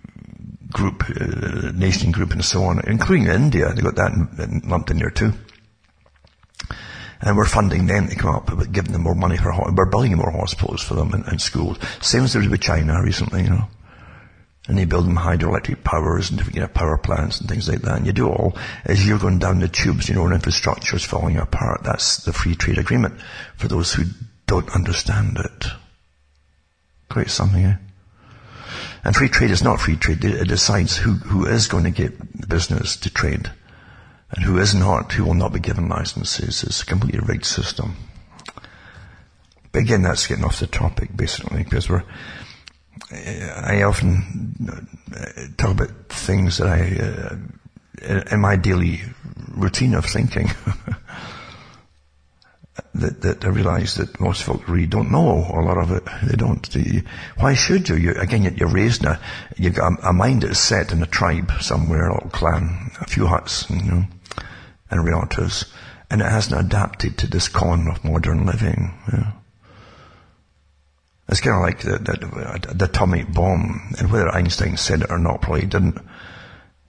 A: group, uh, nation group, and so on, including India. They got that lumped in there too. And we're funding them to come up with giving them more money for, we're building more hospitals for them and, and schools. Same as there was with China recently, you know. And they build them hydroelectric powers and different you know, power plants and things like that. And you do all as you're going down the tubes, you know, and infrastructure is falling apart. That's the free trade agreement for those who don't understand it. Quite something, eh? And free trade is not free trade. It decides who, who is going to get the business to trade and who is not, who will not be given licenses. It's a completely rigged system. But again, that's getting off the topic basically because we're, I often uh, talk about things that I, uh, in my daily routine of thinking, <laughs> that, that I realize that most folk really don't know a lot of it. They don't. Why should you? you again, you're raised in a, you've got a, a, mind that's set in a tribe somewhere, a little clan, a few huts, you know and relatives, and it hasn't adapted to this con of modern living. Yeah. It's kind of like the, the, the, atomic bomb, and whether Einstein said it or not, probably didn't.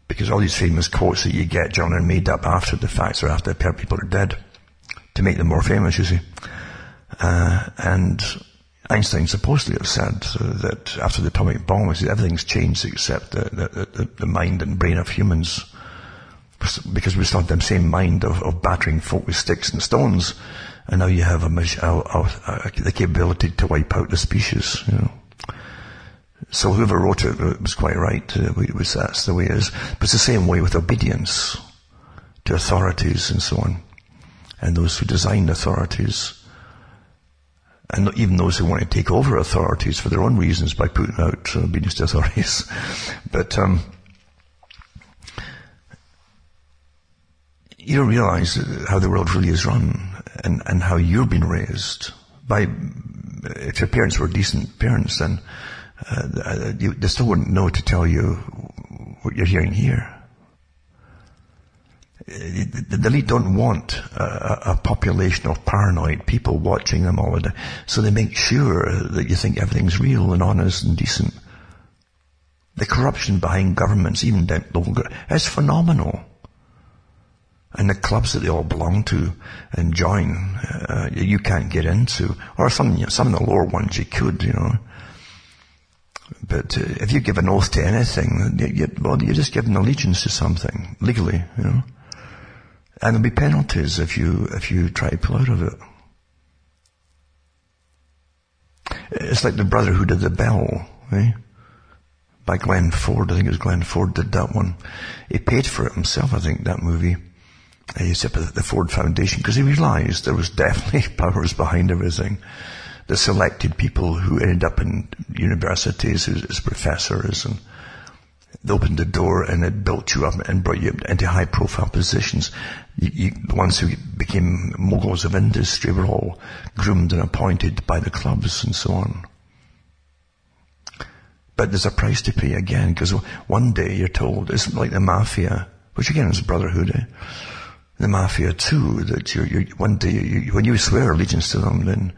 A: Because all these famous quotes that you get, John, are made up after the facts or after a pair of people are dead to make them more famous, you see. Uh, and Einstein supposedly said that after the atomic bomb, everything's changed except the, the, the, the, mind and brain of humans. Because we still have the same mind of, of battering folk with sticks and stones. And now you have a, a, a, the capability to wipe out the species, you know. So whoever wrote it was quite right. Uh, it was, that's the way it is. But it's the same way with obedience to authorities and so on. And those who design authorities and even those who want to take over authorities for their own reasons by putting out obedience to authorities. <laughs> but um, you don't realize how the world really is run and, and how you've been raised by, if your parents were decent parents, then uh, you, they still wouldn't know to tell you what you're hearing here the elite don't want a, a, population of paranoid people watching them all the day. So they make sure that you think everything's real and honest and decent. The corruption behind governments, even local, government is phenomenal. And the clubs that they all belong to and join, uh, you can't get into. Or some, some of the lower ones you could, you know. But uh, if you give an oath to anything, you, you, well, you're just giving allegiance to something, legally, you know. And there'll be penalties if you, if you try to pull out of it. It's like the brother who did the bell, eh? By Glenn Ford. I think it was Glenn Ford did that one. He paid for it himself, I think, that movie. He set up the Ford Foundation because he realized there was definitely <laughs> powers behind everything. The selected people who ended up in universities as, as professors and they opened the door and it built you up and brought you into high profile positions. You, you, the ones who became moguls of industry were all groomed and appointed by the clubs and so on. But there's a price to pay again, because one day you're told, it's like the mafia, which again is brotherhood, eh? The mafia too, that you're, you're one day, you, when you swear allegiance to them, then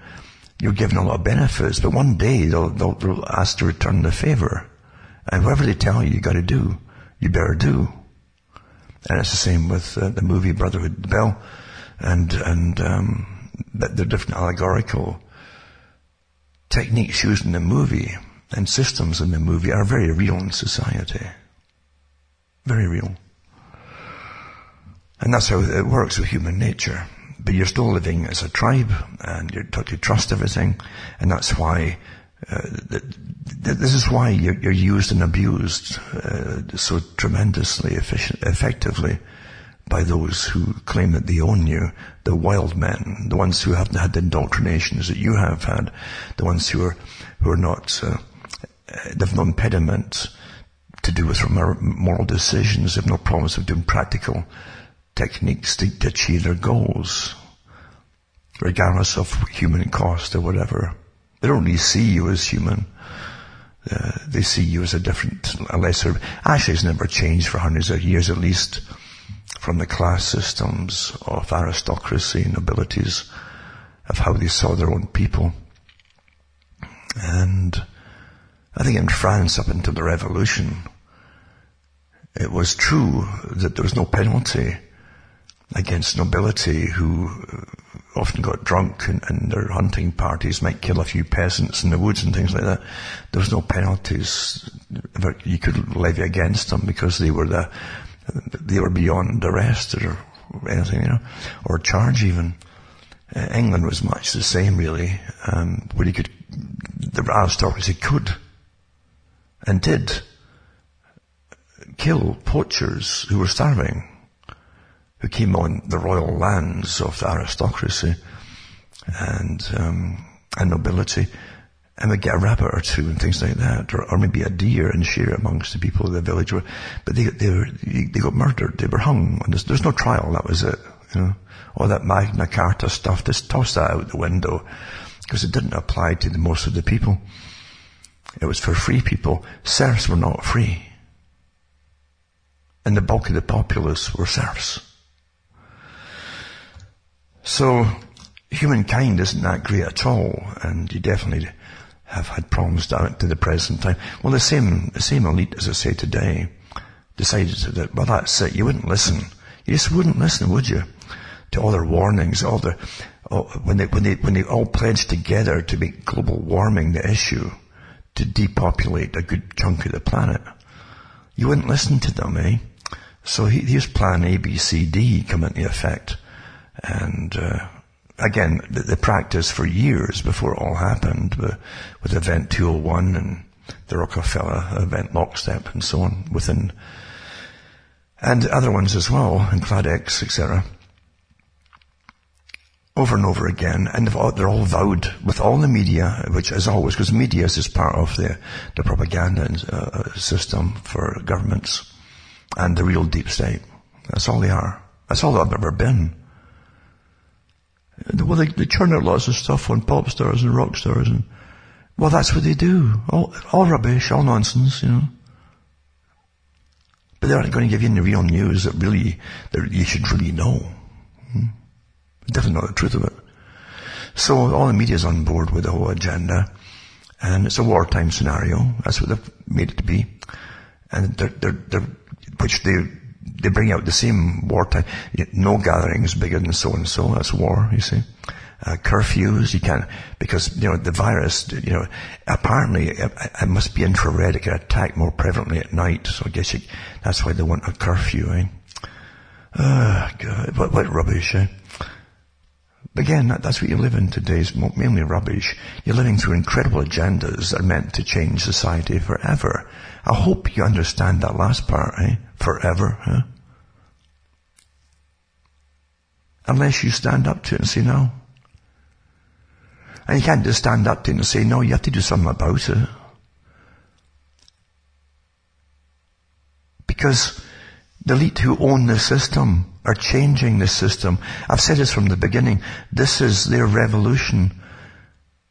A: you're given a lot of benefits, but one day they'll, they'll, they'll ask to return the favor. And whatever they tell you you gotta do, you better do. And it's the same with uh, the movie Brotherhood the Bell. And, and, um, the different allegorical techniques used in the movie and systems in the movie are very real in society. Very real. And that's how it works with human nature. But you're still living as a tribe and you're taught to trust everything. And that's why uh, this is why you're, you're used and abused uh, so tremendously efficient, effectively by those who claim that they own you, the wild men, the ones who haven't had the indoctrinations that you have had, the ones who are who are not uh, they've no impediment to do with moral decisions, they've no problems of doing practical techniques to, achieve their goals, regardless of human cost or whatever. They don't really see you as human. Uh, they see you as a different, a lesser, actually it's never changed for hundreds of years at least from the class systems of aristocracy, and nobilities, of how they saw their own people. And I think in France up until the revolution, it was true that there was no penalty against nobility who often got drunk and, and, their hunting parties might kill a few peasants in the woods and things like that. There was no penalties that you could levy against them because they were the, they were beyond arrest or anything, you know, or charge even. Uh, England was much the same really, um, where you could, the aristocracy could and did kill poachers who were starving who came on the royal lands of the aristocracy and, um, and nobility and would get a rabbit or two and things like that, or, or maybe a deer and share it amongst the people of the village. But they, they, were, they got murdered. They were hung. And there's, there's no trial. That was it. You know, all that Magna Carta stuff, just toss that out the window because it didn't apply to the most of the people. It was for free people. Serfs were not free. And the bulk of the populace were serfs. So, humankind isn't that great at all, and you definitely have had problems down to the present time. Well, the same, the same elite, as I say today, decided that, well, that's it. You wouldn't listen. You just wouldn't listen, would you? To all their warnings, all the, oh, when they, when they, when they all pledged together to make global warming the issue, to depopulate a good chunk of the planet, you wouldn't listen to them, eh? So here's plan A, B, C, D come into effect. And, uh, again, the, the, practice for years before it all happened with, with Event 201 and the Rockefeller Event Lockstep and so on within, and other ones as well, and Clade X, etc. Over and over again, and they're all vowed with all the media, which as always, because media is part of the, the propaganda uh, system for governments and the real deep state. That's all they are. That's all they've ever been. Well, they, they churn out lots of stuff on pop stars and rock stars and, well, that's what they do. All, all rubbish, all nonsense, you know. But they aren't going to give you any real news that really, that you should really know. Hmm? Definitely not the truth of it. So all the media's on board with the whole agenda. And it's a wartime scenario. That's what they've made it to be. And they're, they're, they're, which they they bring out the same wartime, no gatherings bigger than so and so, that's war, you see. Uh, curfews, you can't, because, you know, the virus, you know, apparently it, it, must be infrared, it can attack more prevalently at night, so I guess you, that's why they want a curfew, eh? Oh, God, what, what rubbish, eh? Again, that, that's what you live in today today's mainly rubbish. You're living through incredible agendas that are meant to change society forever. I hope you understand that last part, eh? Forever, huh? Unless you stand up to it and say no. And you can't just stand up to it and say no, you have to do something about it. Because the elite who own the system are changing the system. I've said this from the beginning. This is their revolution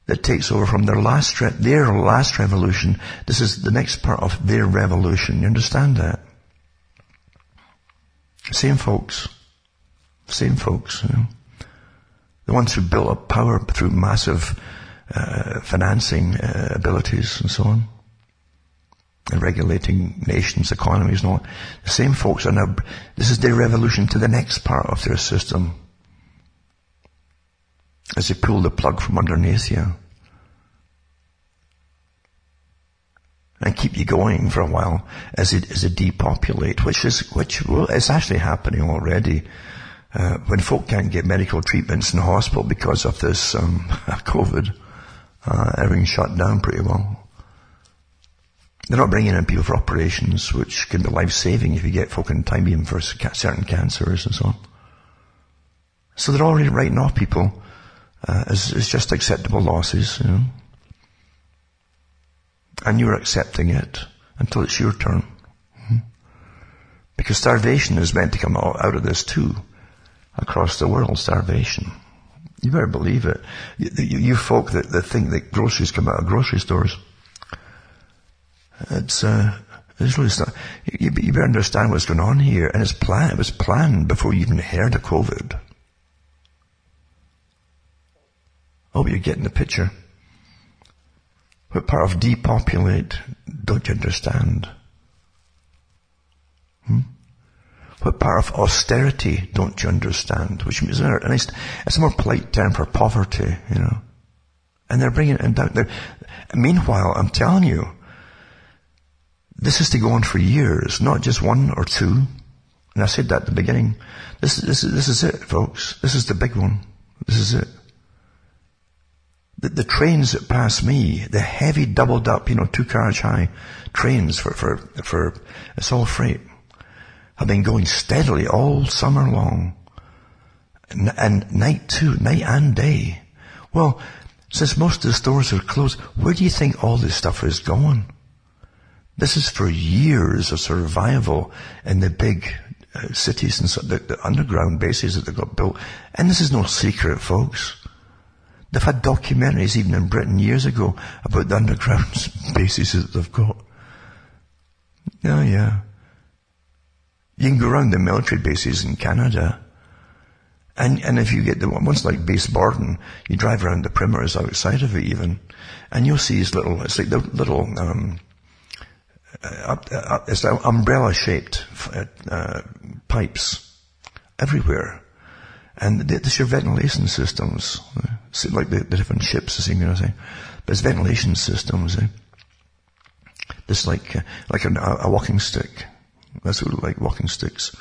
A: that takes over from their last, re- their last revolution. This is the next part of their revolution. You understand that? Same folks. Same folks. You know. The ones who built up power through massive uh, financing uh, abilities and so on. And regulating nations, economies and all. The same folks are now, this is their revolution to the next part of their system. As they pull the plug from underneath you. and keep you going for a while as it as it depopulate, which is which well, it's actually happening already. Uh, when folk can't get medical treatments in the hospital because of this um, <laughs> COVID, uh, everything's shut down pretty well. They're not bringing in people for operations, which can be life-saving if you get folk in time even for certain cancers and so on. So they're already writing off people uh, as, as just acceptable losses, you know and you're accepting it until it's your turn. Hmm? Because starvation is meant to come out of this too. Across the world, starvation. You better believe it. You, you, you folk that, that, think that groceries come out of grocery stores. It's, uh, it's really you, you better understand what's going on here. And it's planned, it was planned before you even heard of COVID. Hope you're getting the picture. What part of depopulate don't you understand? Hmm? What part of austerity don't you understand? Which means, and it's, it's a more polite term for poverty, you know. And they're bringing it down there. Meanwhile, I'm telling you, this is to go on for years, not just one or two. And I said that at the beginning. This, is this, is this is it, folks. This is the big one. This is it the, the trains that pass me, the heavy doubled up, you know, two carriage high trains for, for, for, it's all freight, have been going steadily all summer long. And night too, night and day. Well, since most of the stores are closed, where do you think all this stuff is going? This is for years of survival in the big uh, cities and so, the, the underground bases that they got built. And this is no secret, folks. They've had documentaries even in Britain years ago about the underground <laughs> bases that they've got. Yeah, yeah. You can go around the military bases in Canada. And, and if you get the ones like Base Borden, you drive around the perimeters outside of it even, and you'll see these little, it's like the little, um, uh, uh, it's umbrella shaped, uh, pipes everywhere And this your ventilation systems. See, like the, the different ships, same kind of thing. But it's ventilation systems, eh? Like, uh, like a, a walking stick. That's what like walking sticks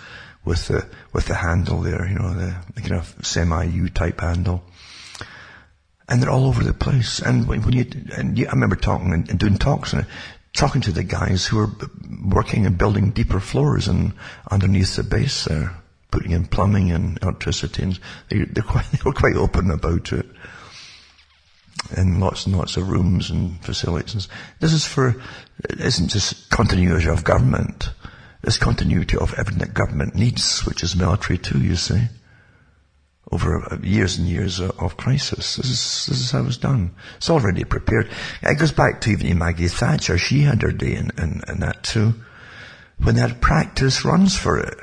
A: with the, with the handle there, you know, the, the kind of semi-U type handle. And they're all over the place. And when you, and you, I remember talking and, and doing talks and talking to the guys who are working and building deeper floors and underneath the base there, putting in plumbing and electricity and they, they're quite, <laughs> they were quite open about it. And lots and lots of rooms and facilities. This is for, it isn't just continuity of government. It's continuity of everything that government needs, which is military too, you see. Over years and years of crisis. This is, this is how it's done. It's already prepared. It goes back to even Maggie Thatcher. She had her day in, in, in that too. When had practice runs for it.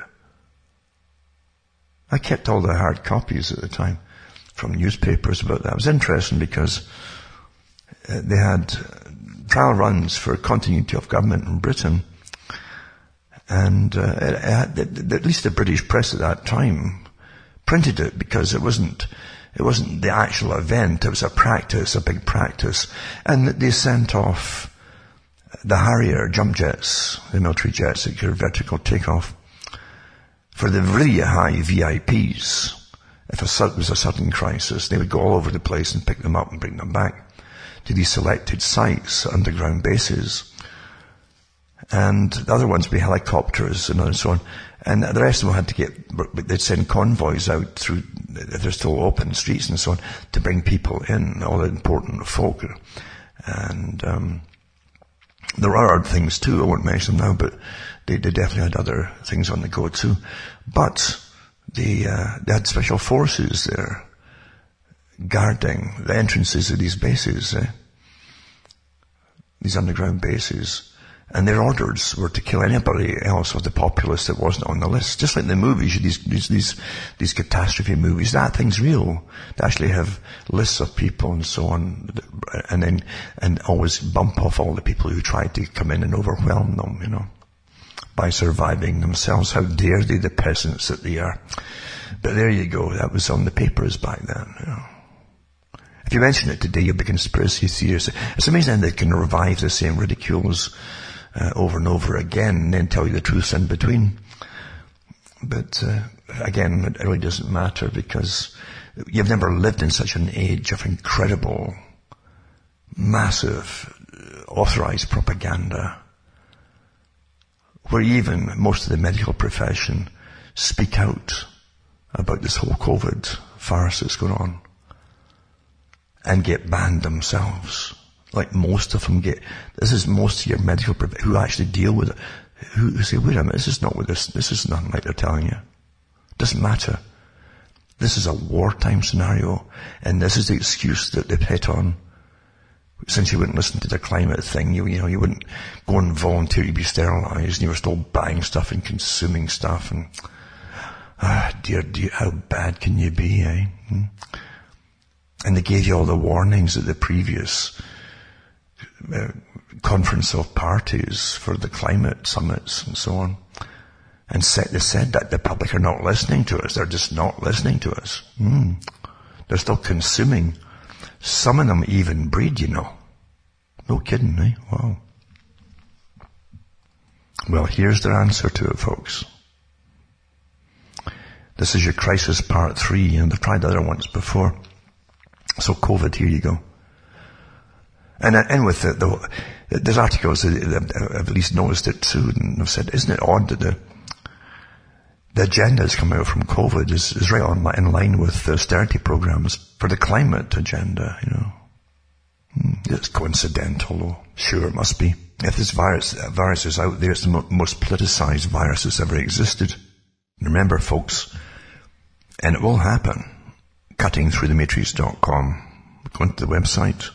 A: I kept all the hard copies at the time from newspapers about that. It was interesting because uh, they had trial runs for continuity of government in Britain. And uh, it, it at least the British press at that time printed it because it wasn't it wasn't the actual event. It was a practice, a big practice, and they sent off the Harrier jump jets, the military jets that could vertical takeoff, for the really high VIPs. If it was a sudden crisis, they would go all over the place and pick them up and bring them back to these selected sites, underground bases. And the other ones would be helicopters and so on. And the rest of them had to get, they'd send convoys out through, they're still open streets and so on, to bring people in, all the important folk. And, um, there are other things too, I won't mention them now, but they, they definitely had other things on the go too. But they, uh, they had special forces there guarding the entrances of these bases, eh? these underground bases. And their orders were to kill anybody else of the populace that wasn't on the list. Just like the movies, these, these, these, these catastrophe movies, that thing's real. They actually have lists of people and so on, and then, and always bump off all the people who tried to come in and overwhelm them, you know, by surviving themselves. How dare they, the peasants that they are. But there you go, that was on the papers back then, you know. If you mention it today, you'll be conspiracy theorists. It's amazing they can revive the same ridicules uh, over and over again and then tell you the truth in between. But uh, again, it really doesn't matter because you've never lived in such an age of incredible, massive, authorized propaganda where even most of the medical profession speak out about this whole COVID farce that's going on and get banned themselves. Like most of them get, this is most of your medical, who actually deal with it, who, say, wait a minute, this is not what this, this is nothing like they're telling you. Doesn't matter. This is a wartime scenario, and this is the excuse that they've hit on. Since you wouldn't listen to the climate thing, you, you know, you wouldn't go and volunteer to be sterilized, and you were still buying stuff and consuming stuff, and, ah, dear, dear, how bad can you be, eh? Hmm? And they gave you all the warnings at the previous uh, conference of parties for the climate summits and so on. And said, they said that the public are not listening to us. They're just not listening to us. Mm. They're still consuming. Some of them even breed, you know. No kidding, eh? Wow. Well, here's their answer to it, folks. This is your crisis part three, and they've tried other ones before. So COVID, here you go. And, uh, and with the, the, there's articles I've at least noticed it too, and I've said, isn't it odd that the, the agenda that's come out from COVID is, is right on in line with the austerity programs for the climate agenda, you know. Hmm, it's coincidental, though. Sure, it must be. If this virus, uh, virus is out there, it's the most politicized virus that's ever existed. Remember, folks, and it will happen cuttingthroughthematrix.com. Go into the website.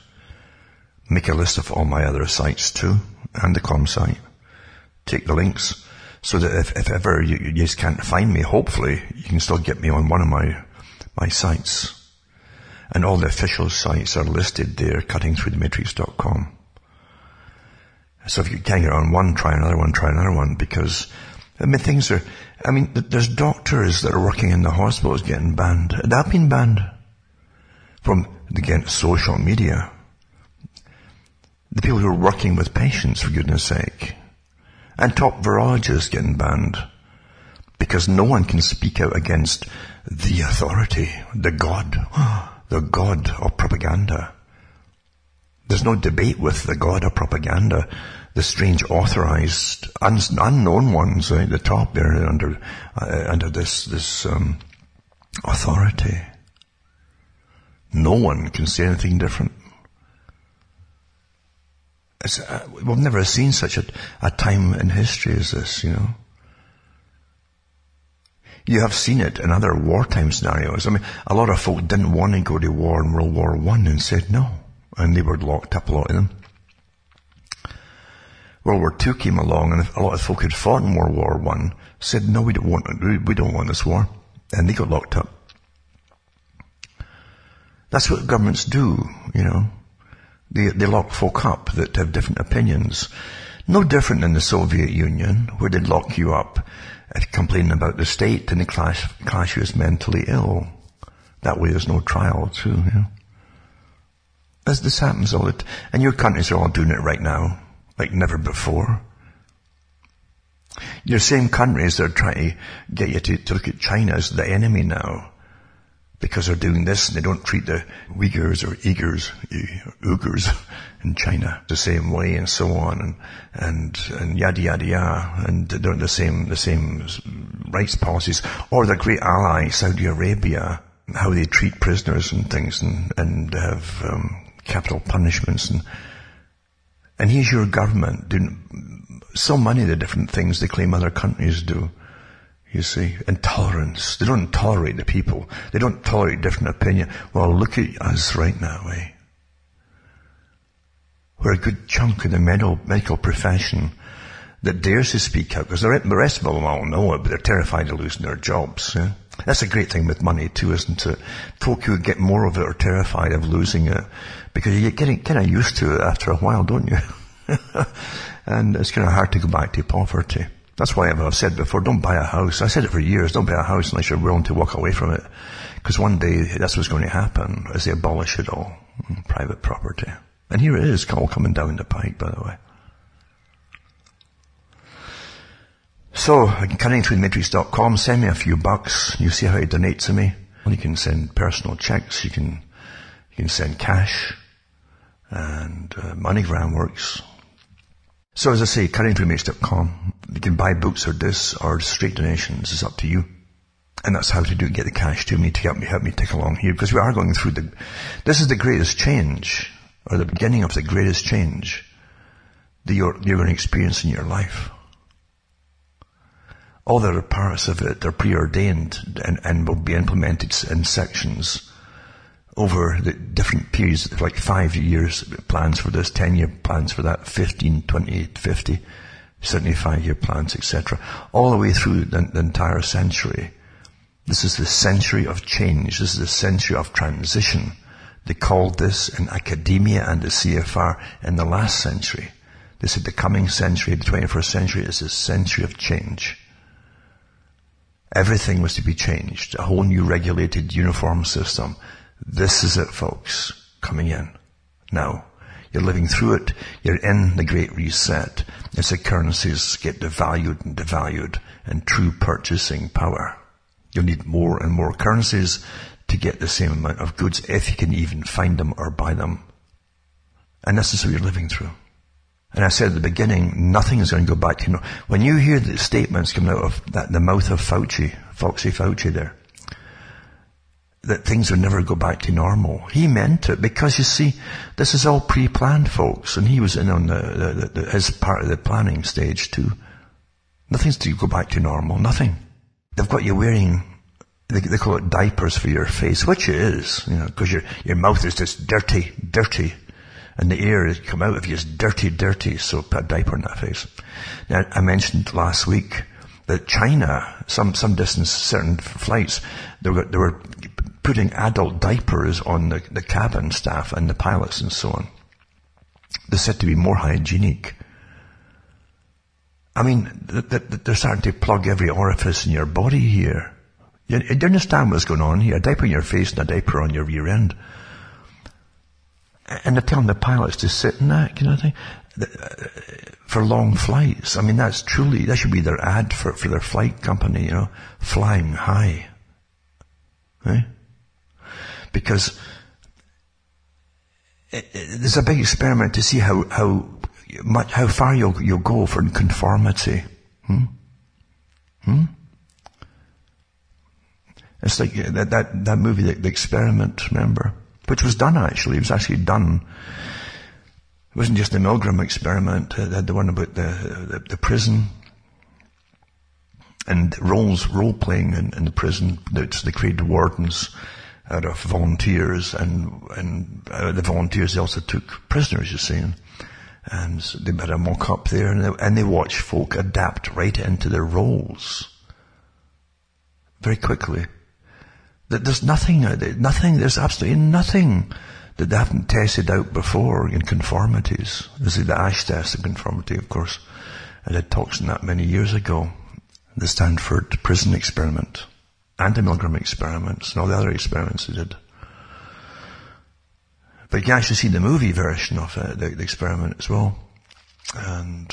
A: Make a list of all my other sites too, and the com site. Take the links so that if, if ever you, you just can't find me, hopefully you can still get me on one of my, my sites. And all the official sites are listed there, cuttingthroughthematrix.com. So if you can't get on one, try another one, try another one, because I mean, things are, I mean, there's doctors that are working in the hospitals getting banned. They've been banned from, again, social media. The people who are working with patients, for goodness sake. And top virologists getting banned. Because no one can speak out against the authority, the God, <gasps> the God of propaganda. There's no debate with the God of propaganda. The strange authorized, un- unknown ones at the top there under, uh, under this, this, um, authority. No one can say anything different. Uh, we've never seen such a, a time in history as this, you know. You have seen it in other wartime scenarios. I mean, a lot of folk didn't want to go to war in World War One and said no. And they were locked up, a lot of them. World War Two came along and a lot of folk had fought in World War One said no, we don't want, we don't want this war. And they got locked up. That's what governments do, you know. They, they lock folk up that have different opinions. No different than the Soviet Union, where they'd lock you up uh, and complain about the state and they class, class you as mentally ill. That way there's no trial too, you know. As this happens all it, and your countries are all doing it right now, like never before. Your same countries that are trying to get you to, to look at China as the enemy now because they're doing this and they don't treat the Uyghurs or Uyghurs, Uyghurs in China the same way and so on and, and, and yada yada yada and they don't the same, the same rights policies or their great ally Saudi Arabia, how they treat prisoners and things and, and have, um, capital punishments and, and here's your government doing so many of the different things they claim other countries do. You see, intolerance. They don't tolerate the people. They don't tolerate different opinion. Well, look at us right now, eh? We're a good chunk of the medical, medical profession that dares to speak out, because the rest of them all know it, but they're terrified of losing their jobs. Yeah? That's a great thing with money too, isn't it? Folk who get more of it are terrified of losing it, because you get getting kind of used to it after a while, don't you? <laughs> and it's kind of hard to go back to poverty. That's why I've said before, don't buy a house. I said it for years, don't buy a house unless you're willing to walk away from it. Because one day that's what's going to happen as they abolish it all. Private property. And here it is, all coming down the pike, by the way. So, cuttingthroughthematrix.com, send me a few bucks. You see how you donate to me. You can send personal checks, you can, you can send cash, and uh, MoneyGram works. So as I say, cuttingthroughmatrix.com. You can buy books or this or straight donations. It's up to you. And that's how to do get the cash to me to help me help me take along here because we are going through the this is the greatest change or the beginning of the greatest change that you're, you're going to experience in your life. All the other parts of it are preordained and, and will be implemented in sections over the different periods, like five years plans for this, 10 year plans for that, 15, 20, 50, 75 year plans, etc. All the way through the, the entire century. This is the century of change. This is the century of transition. They called this in academia and the CFR in the last century. They said the coming century, the 21st century, is a century of change. Everything was to be changed. A whole new regulated uniform system. This is it, folks, coming in. Now, you're living through it. You're in the Great Reset. As the currencies get devalued and devalued and true purchasing power. You'll need more and more currencies to get the same amount of goods if you can even find them or buy them. And this is what you're living through. And I said at the beginning, nothing is going to go back to normal. When you hear the statements coming out of that, the mouth of Fauci, Foxy Fauci there, that things would never go back to normal. He meant it because you see, this is all pre-planned, folks, and he was in on the, the, the, his part of the planning stage too. Nothing's to go back to normal. Nothing. They've got you wearing, they, they call it diapers for your face, which it is, you know, because your your mouth is just dirty, dirty, and the air is come out of you is dirty, dirty. So put a diaper in that face. Now I mentioned last week that China, some some distance, certain flights, they were they were putting adult diapers on the, the cabin staff and the pilots and so on. They're said to be more hygienic. I mean, they're starting to plug every orifice in your body here. You, you understand what's going on here? A diaper on your face and a diaper on your rear end. And they're telling the pilots to sit in that, you know, thing, uh, for long flights. I mean, that's truly, that should be their ad for, for their flight company, you know, flying high. Eh? Because it, it, there's a big experiment to see how, how much, how far you'll, you'll go for conformity. Hmm? Hmm? It's like that, that, that movie, the, the Experiment, remember? Which was done actually. It was actually done. It wasn't just the Milgram experiment. Uh, the one about the, the, the prison and roles, role playing in, in the prison. They created wardens out of volunteers and, and uh, the volunteers also took prisoners, you see. And, and they had a mock up there and they, and they watched folk adapt right into their roles very quickly. That there's nothing, nothing, there's absolutely nothing that they haven't tested out before in conformities. This is the Asch test of conformity, of course. I did talks on that many years ago. The Stanford prison experiment and the Milgram experiments and all the other experiments they did. But you can actually see the movie version of it, the, the experiment as well. And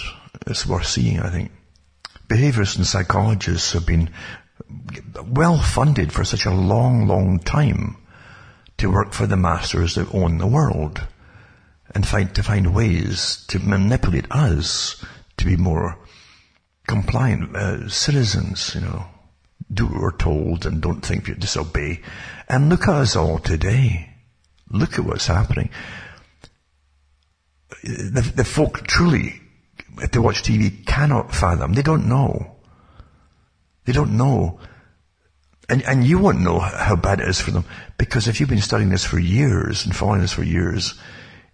A: it's worth seeing, I think. Behaviorists and psychologists have been well funded for such a long, long time to work for the masters that own the world and find, to find ways to manipulate us to be more compliant uh, citizens, you know, do what we're told and don't think you disobey. And look at us all today. Look at what's happening. The, the folk truly, if they watch TV, cannot fathom. They don't know. They don't know. And, and you won't know how bad it is for them because if you've been studying this for years and following this for years,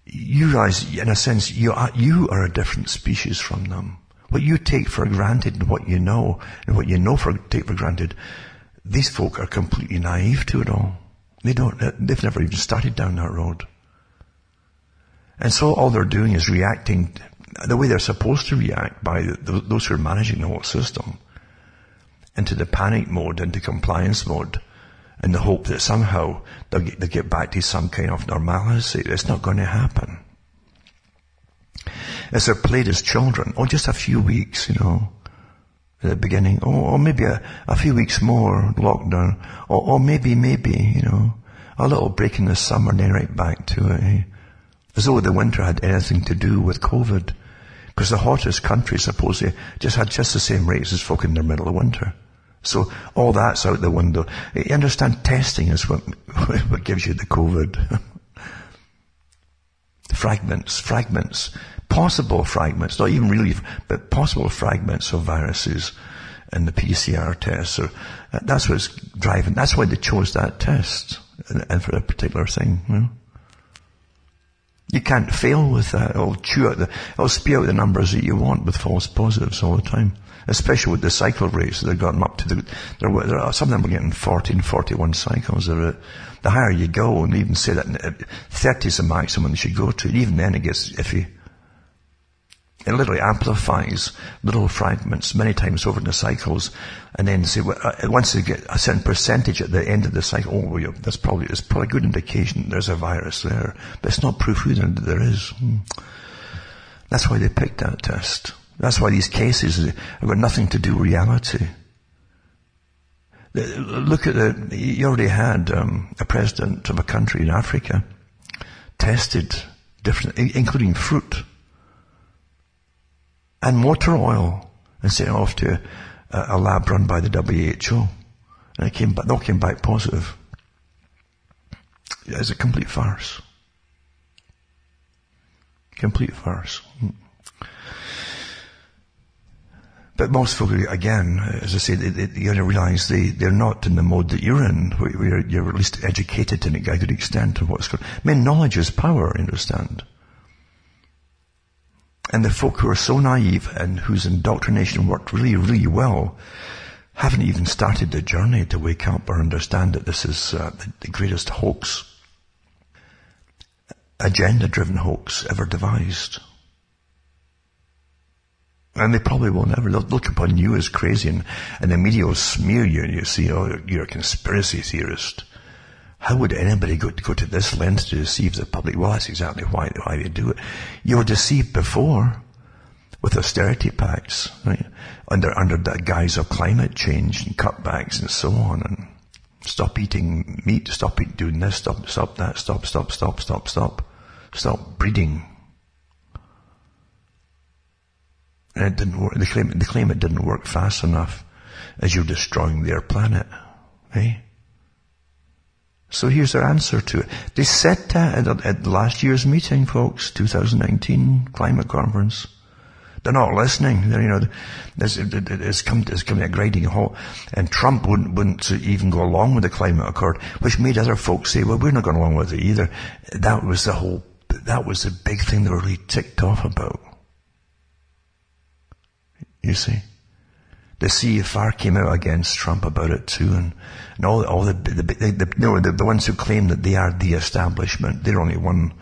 A: you realize, in a sense, you are, you are a different species from them. What you take for granted and what you know and what you know for, take for granted, these folk are completely naive to it all. They don't, they've never even started down that road. And so all they're doing is reacting the way they're supposed to react by those who are managing the whole system into the panic mode, into compliance mode, in the hope that somehow they'll get, they'll get back to some kind of normalcy. It's not going to happen. As they're played as children, or just a few weeks, you know, at the beginning, or, or maybe a, a, few weeks more lockdown, or, or, maybe, maybe, you know, a little break in the summer and then right back to it. Eh? As though the winter had anything to do with COVID. Because the hottest countries supposedly just had just the same rates as folk in the middle of winter. So all that's out the window. You understand testing is what, <laughs> what gives you the COVID. <laughs> fragments, fragments, possible fragments, not even really, but possible fragments of viruses in the PCR test. So uh, that's what's driving, that's why they chose that test and for a particular thing. You, know? you can't fail with that. It'll chew out the, it'll spew out the numbers that you want with false positives all the time especially with the cycle rates they've gotten up to the, there are, some of them are getting 14, 41 cycles. Uh, the higher you go, and even say that uh, 30 is the maximum you should go to, even then it gets iffy. It literally amplifies little fragments many times over in the cycles, and then say well, uh, once they get a certain percentage at the end of the cycle, oh, well, that's probably it's probably a good indication there's a virus there, but it's not proof either that there is. Hmm. That's why they picked that test. That's why these cases have got nothing to do with reality. Look at the, you already had um, a president of a country in Africa tested different, including fruit and motor oil and sent off to a, a, lab run by the WHO. And it came back, they all came back positive. It's a complete farce. Complete farce. Hmm. But most folk, again, as I say, they, they, you realize they, they're not in the mode that you're in, where you're at least educated to a good extent of what's going on. I mean, knowledge is power, understand? And the folk who are so naive and whose indoctrination worked really, really well haven't even started the journey to wake up or understand that this is uh, the, greatest hoax, agenda-driven hoax ever devised. And they probably will never. They'll look upon you as crazy and, and the media will smear you and you see, oh, you're a conspiracy theorist. How would anybody go, go to this length to deceive the public? Well, that's exactly why, why they do it. You were deceived before with austerity pacts, right? Under, under the guise of climate change and cutbacks and so on and stop eating meat, stop eating, doing this, stop, stop that, stop, stop, stop, stop, stop, stop breeding. And it didn't work. They claim, they claim it didn't work fast enough as you're destroying their planet. Eh? So here's their answer to it. They said that at, at last year's meeting, folks, 2019 climate conference. They're not listening. They're, you know, it's, it's come, it's coming a grinding halt. And Trump wouldn't, wouldn't even go along with the climate accord, which made other folks say, well, we're not going along with it either. That was the whole, that was the big thing they were really ticked off about. You see? The CFR came out against Trump about it too, and, and all, all the, the, the, the, the, the ones who claim that they are the establishment, they're only one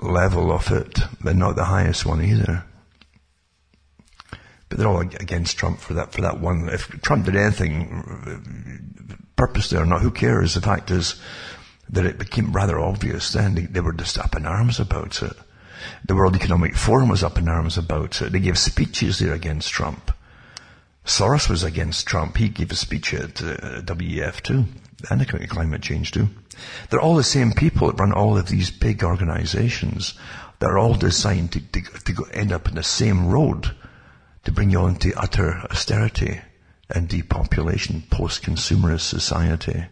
A: level of it, but not the highest one either. But they're all against Trump for that, for that one. If Trump did anything uh, purposely or not, who cares? The fact is that it became rather obvious then they, they were just up in arms about it. The World Economic Forum was up in arms about it. They gave speeches there against Trump. Soros was against Trump. He gave a speech at uh, WEF too, and the climate change too. They're all the same people that run all of these big organizations. They're all designed to, to, to end up in the same road to bring you into utter austerity and depopulation, post-consumerist society.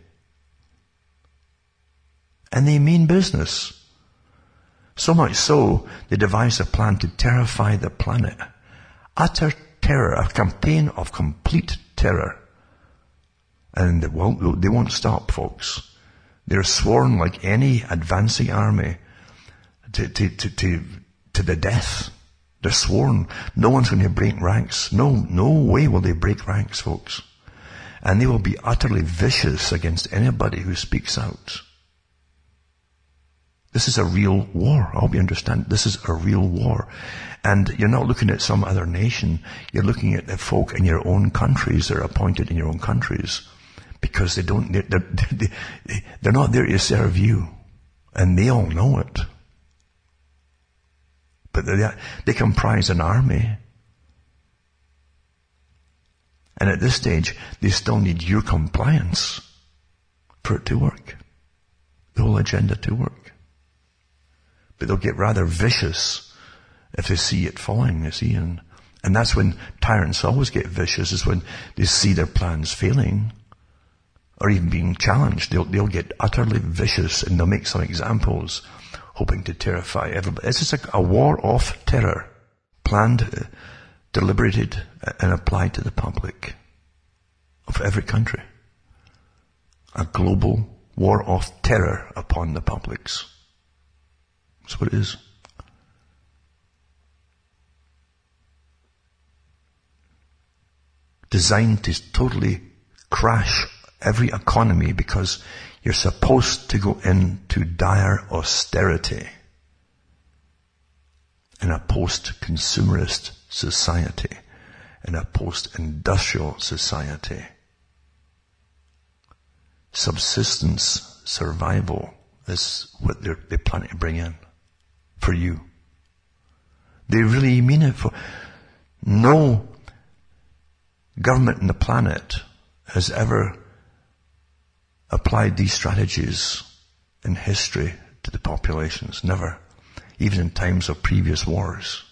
A: And they mean business. So much so, they devise a plan to terrify the planet. Utter terror, a campaign of complete terror. And they won't, they won't stop, folks. They're sworn like any advancing army to, to, to, to, to the death. They're sworn. No one's going to break ranks. No, no way will they break ranks, folks. And they will be utterly vicious against anybody who speaks out. This is a real war. I hope you understand. This is a real war. And you're not looking at some other nation. You're looking at the folk in your own countries that are appointed in your own countries. Because they don't, they're, <laughs> they're, they're not there to serve you. And they all know it. But they, they comprise an army. And at this stage, they still need your compliance for it to work. The whole agenda to work. But they'll get rather vicious if they see it falling, you see, and, and that's when tyrants always get vicious, is when they see their plans failing, or even being challenged. They'll, they'll get utterly vicious and they'll make some examples hoping to terrify everybody. This is a, a war of terror, planned, uh, deliberated, uh, and applied to the public of every country. A global war of terror upon the publics. That's what it is. Designed to totally crash every economy because you're supposed to go into dire austerity in a post-consumerist society, in a post-industrial society. Subsistence, survival is what they're, planning to bring in for you. They really mean it for, no government in the planet has ever applied these strategies in history to the populations. Never. Even in times of previous wars.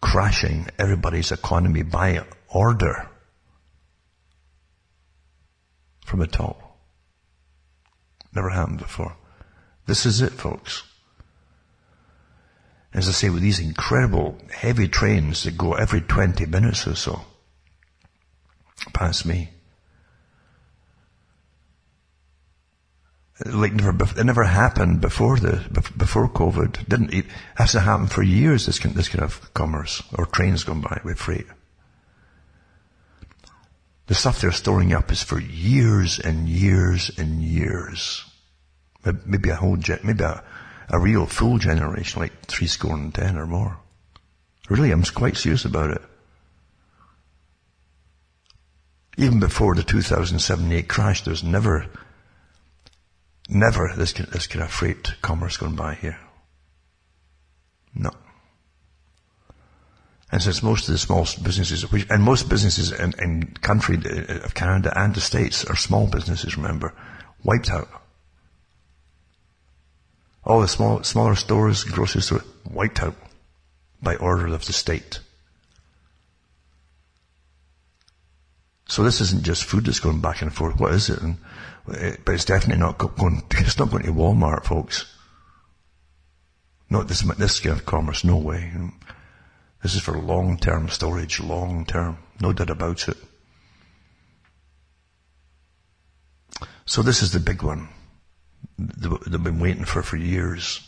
A: Crashing everybody's economy by order from the top. Never happened before. This is it, folks. As I say, with these incredible heavy trains that go every 20 minutes or so past me, like never, it never happened before the, before COVID. Didn't, it has to happen for years, this kind, this kind of commerce, or trains going by with freight. The stuff they're storing up is for years and years and years. Maybe a whole, jet, maybe a, a real full generation, like three score and ten or more. Really, I'm quite serious about it. Even before the 2007-8 crash, there's never, never this, this kind of freight commerce going by here. No. And since most of the small businesses, which, and most businesses in, in country uh, of Canada and the States are small businesses, remember, wiped out. All the small, smaller stores, grocery stores, wiped out by order of the state. So this isn't just food that's going back and forth. What is it? And, uh, but it's definitely not going. <laughs> It's not going to Walmart, folks. Not this this kind of commerce. No way. This is for long-term storage, long-term. No doubt about it. So this is the big one they've been waiting for for years.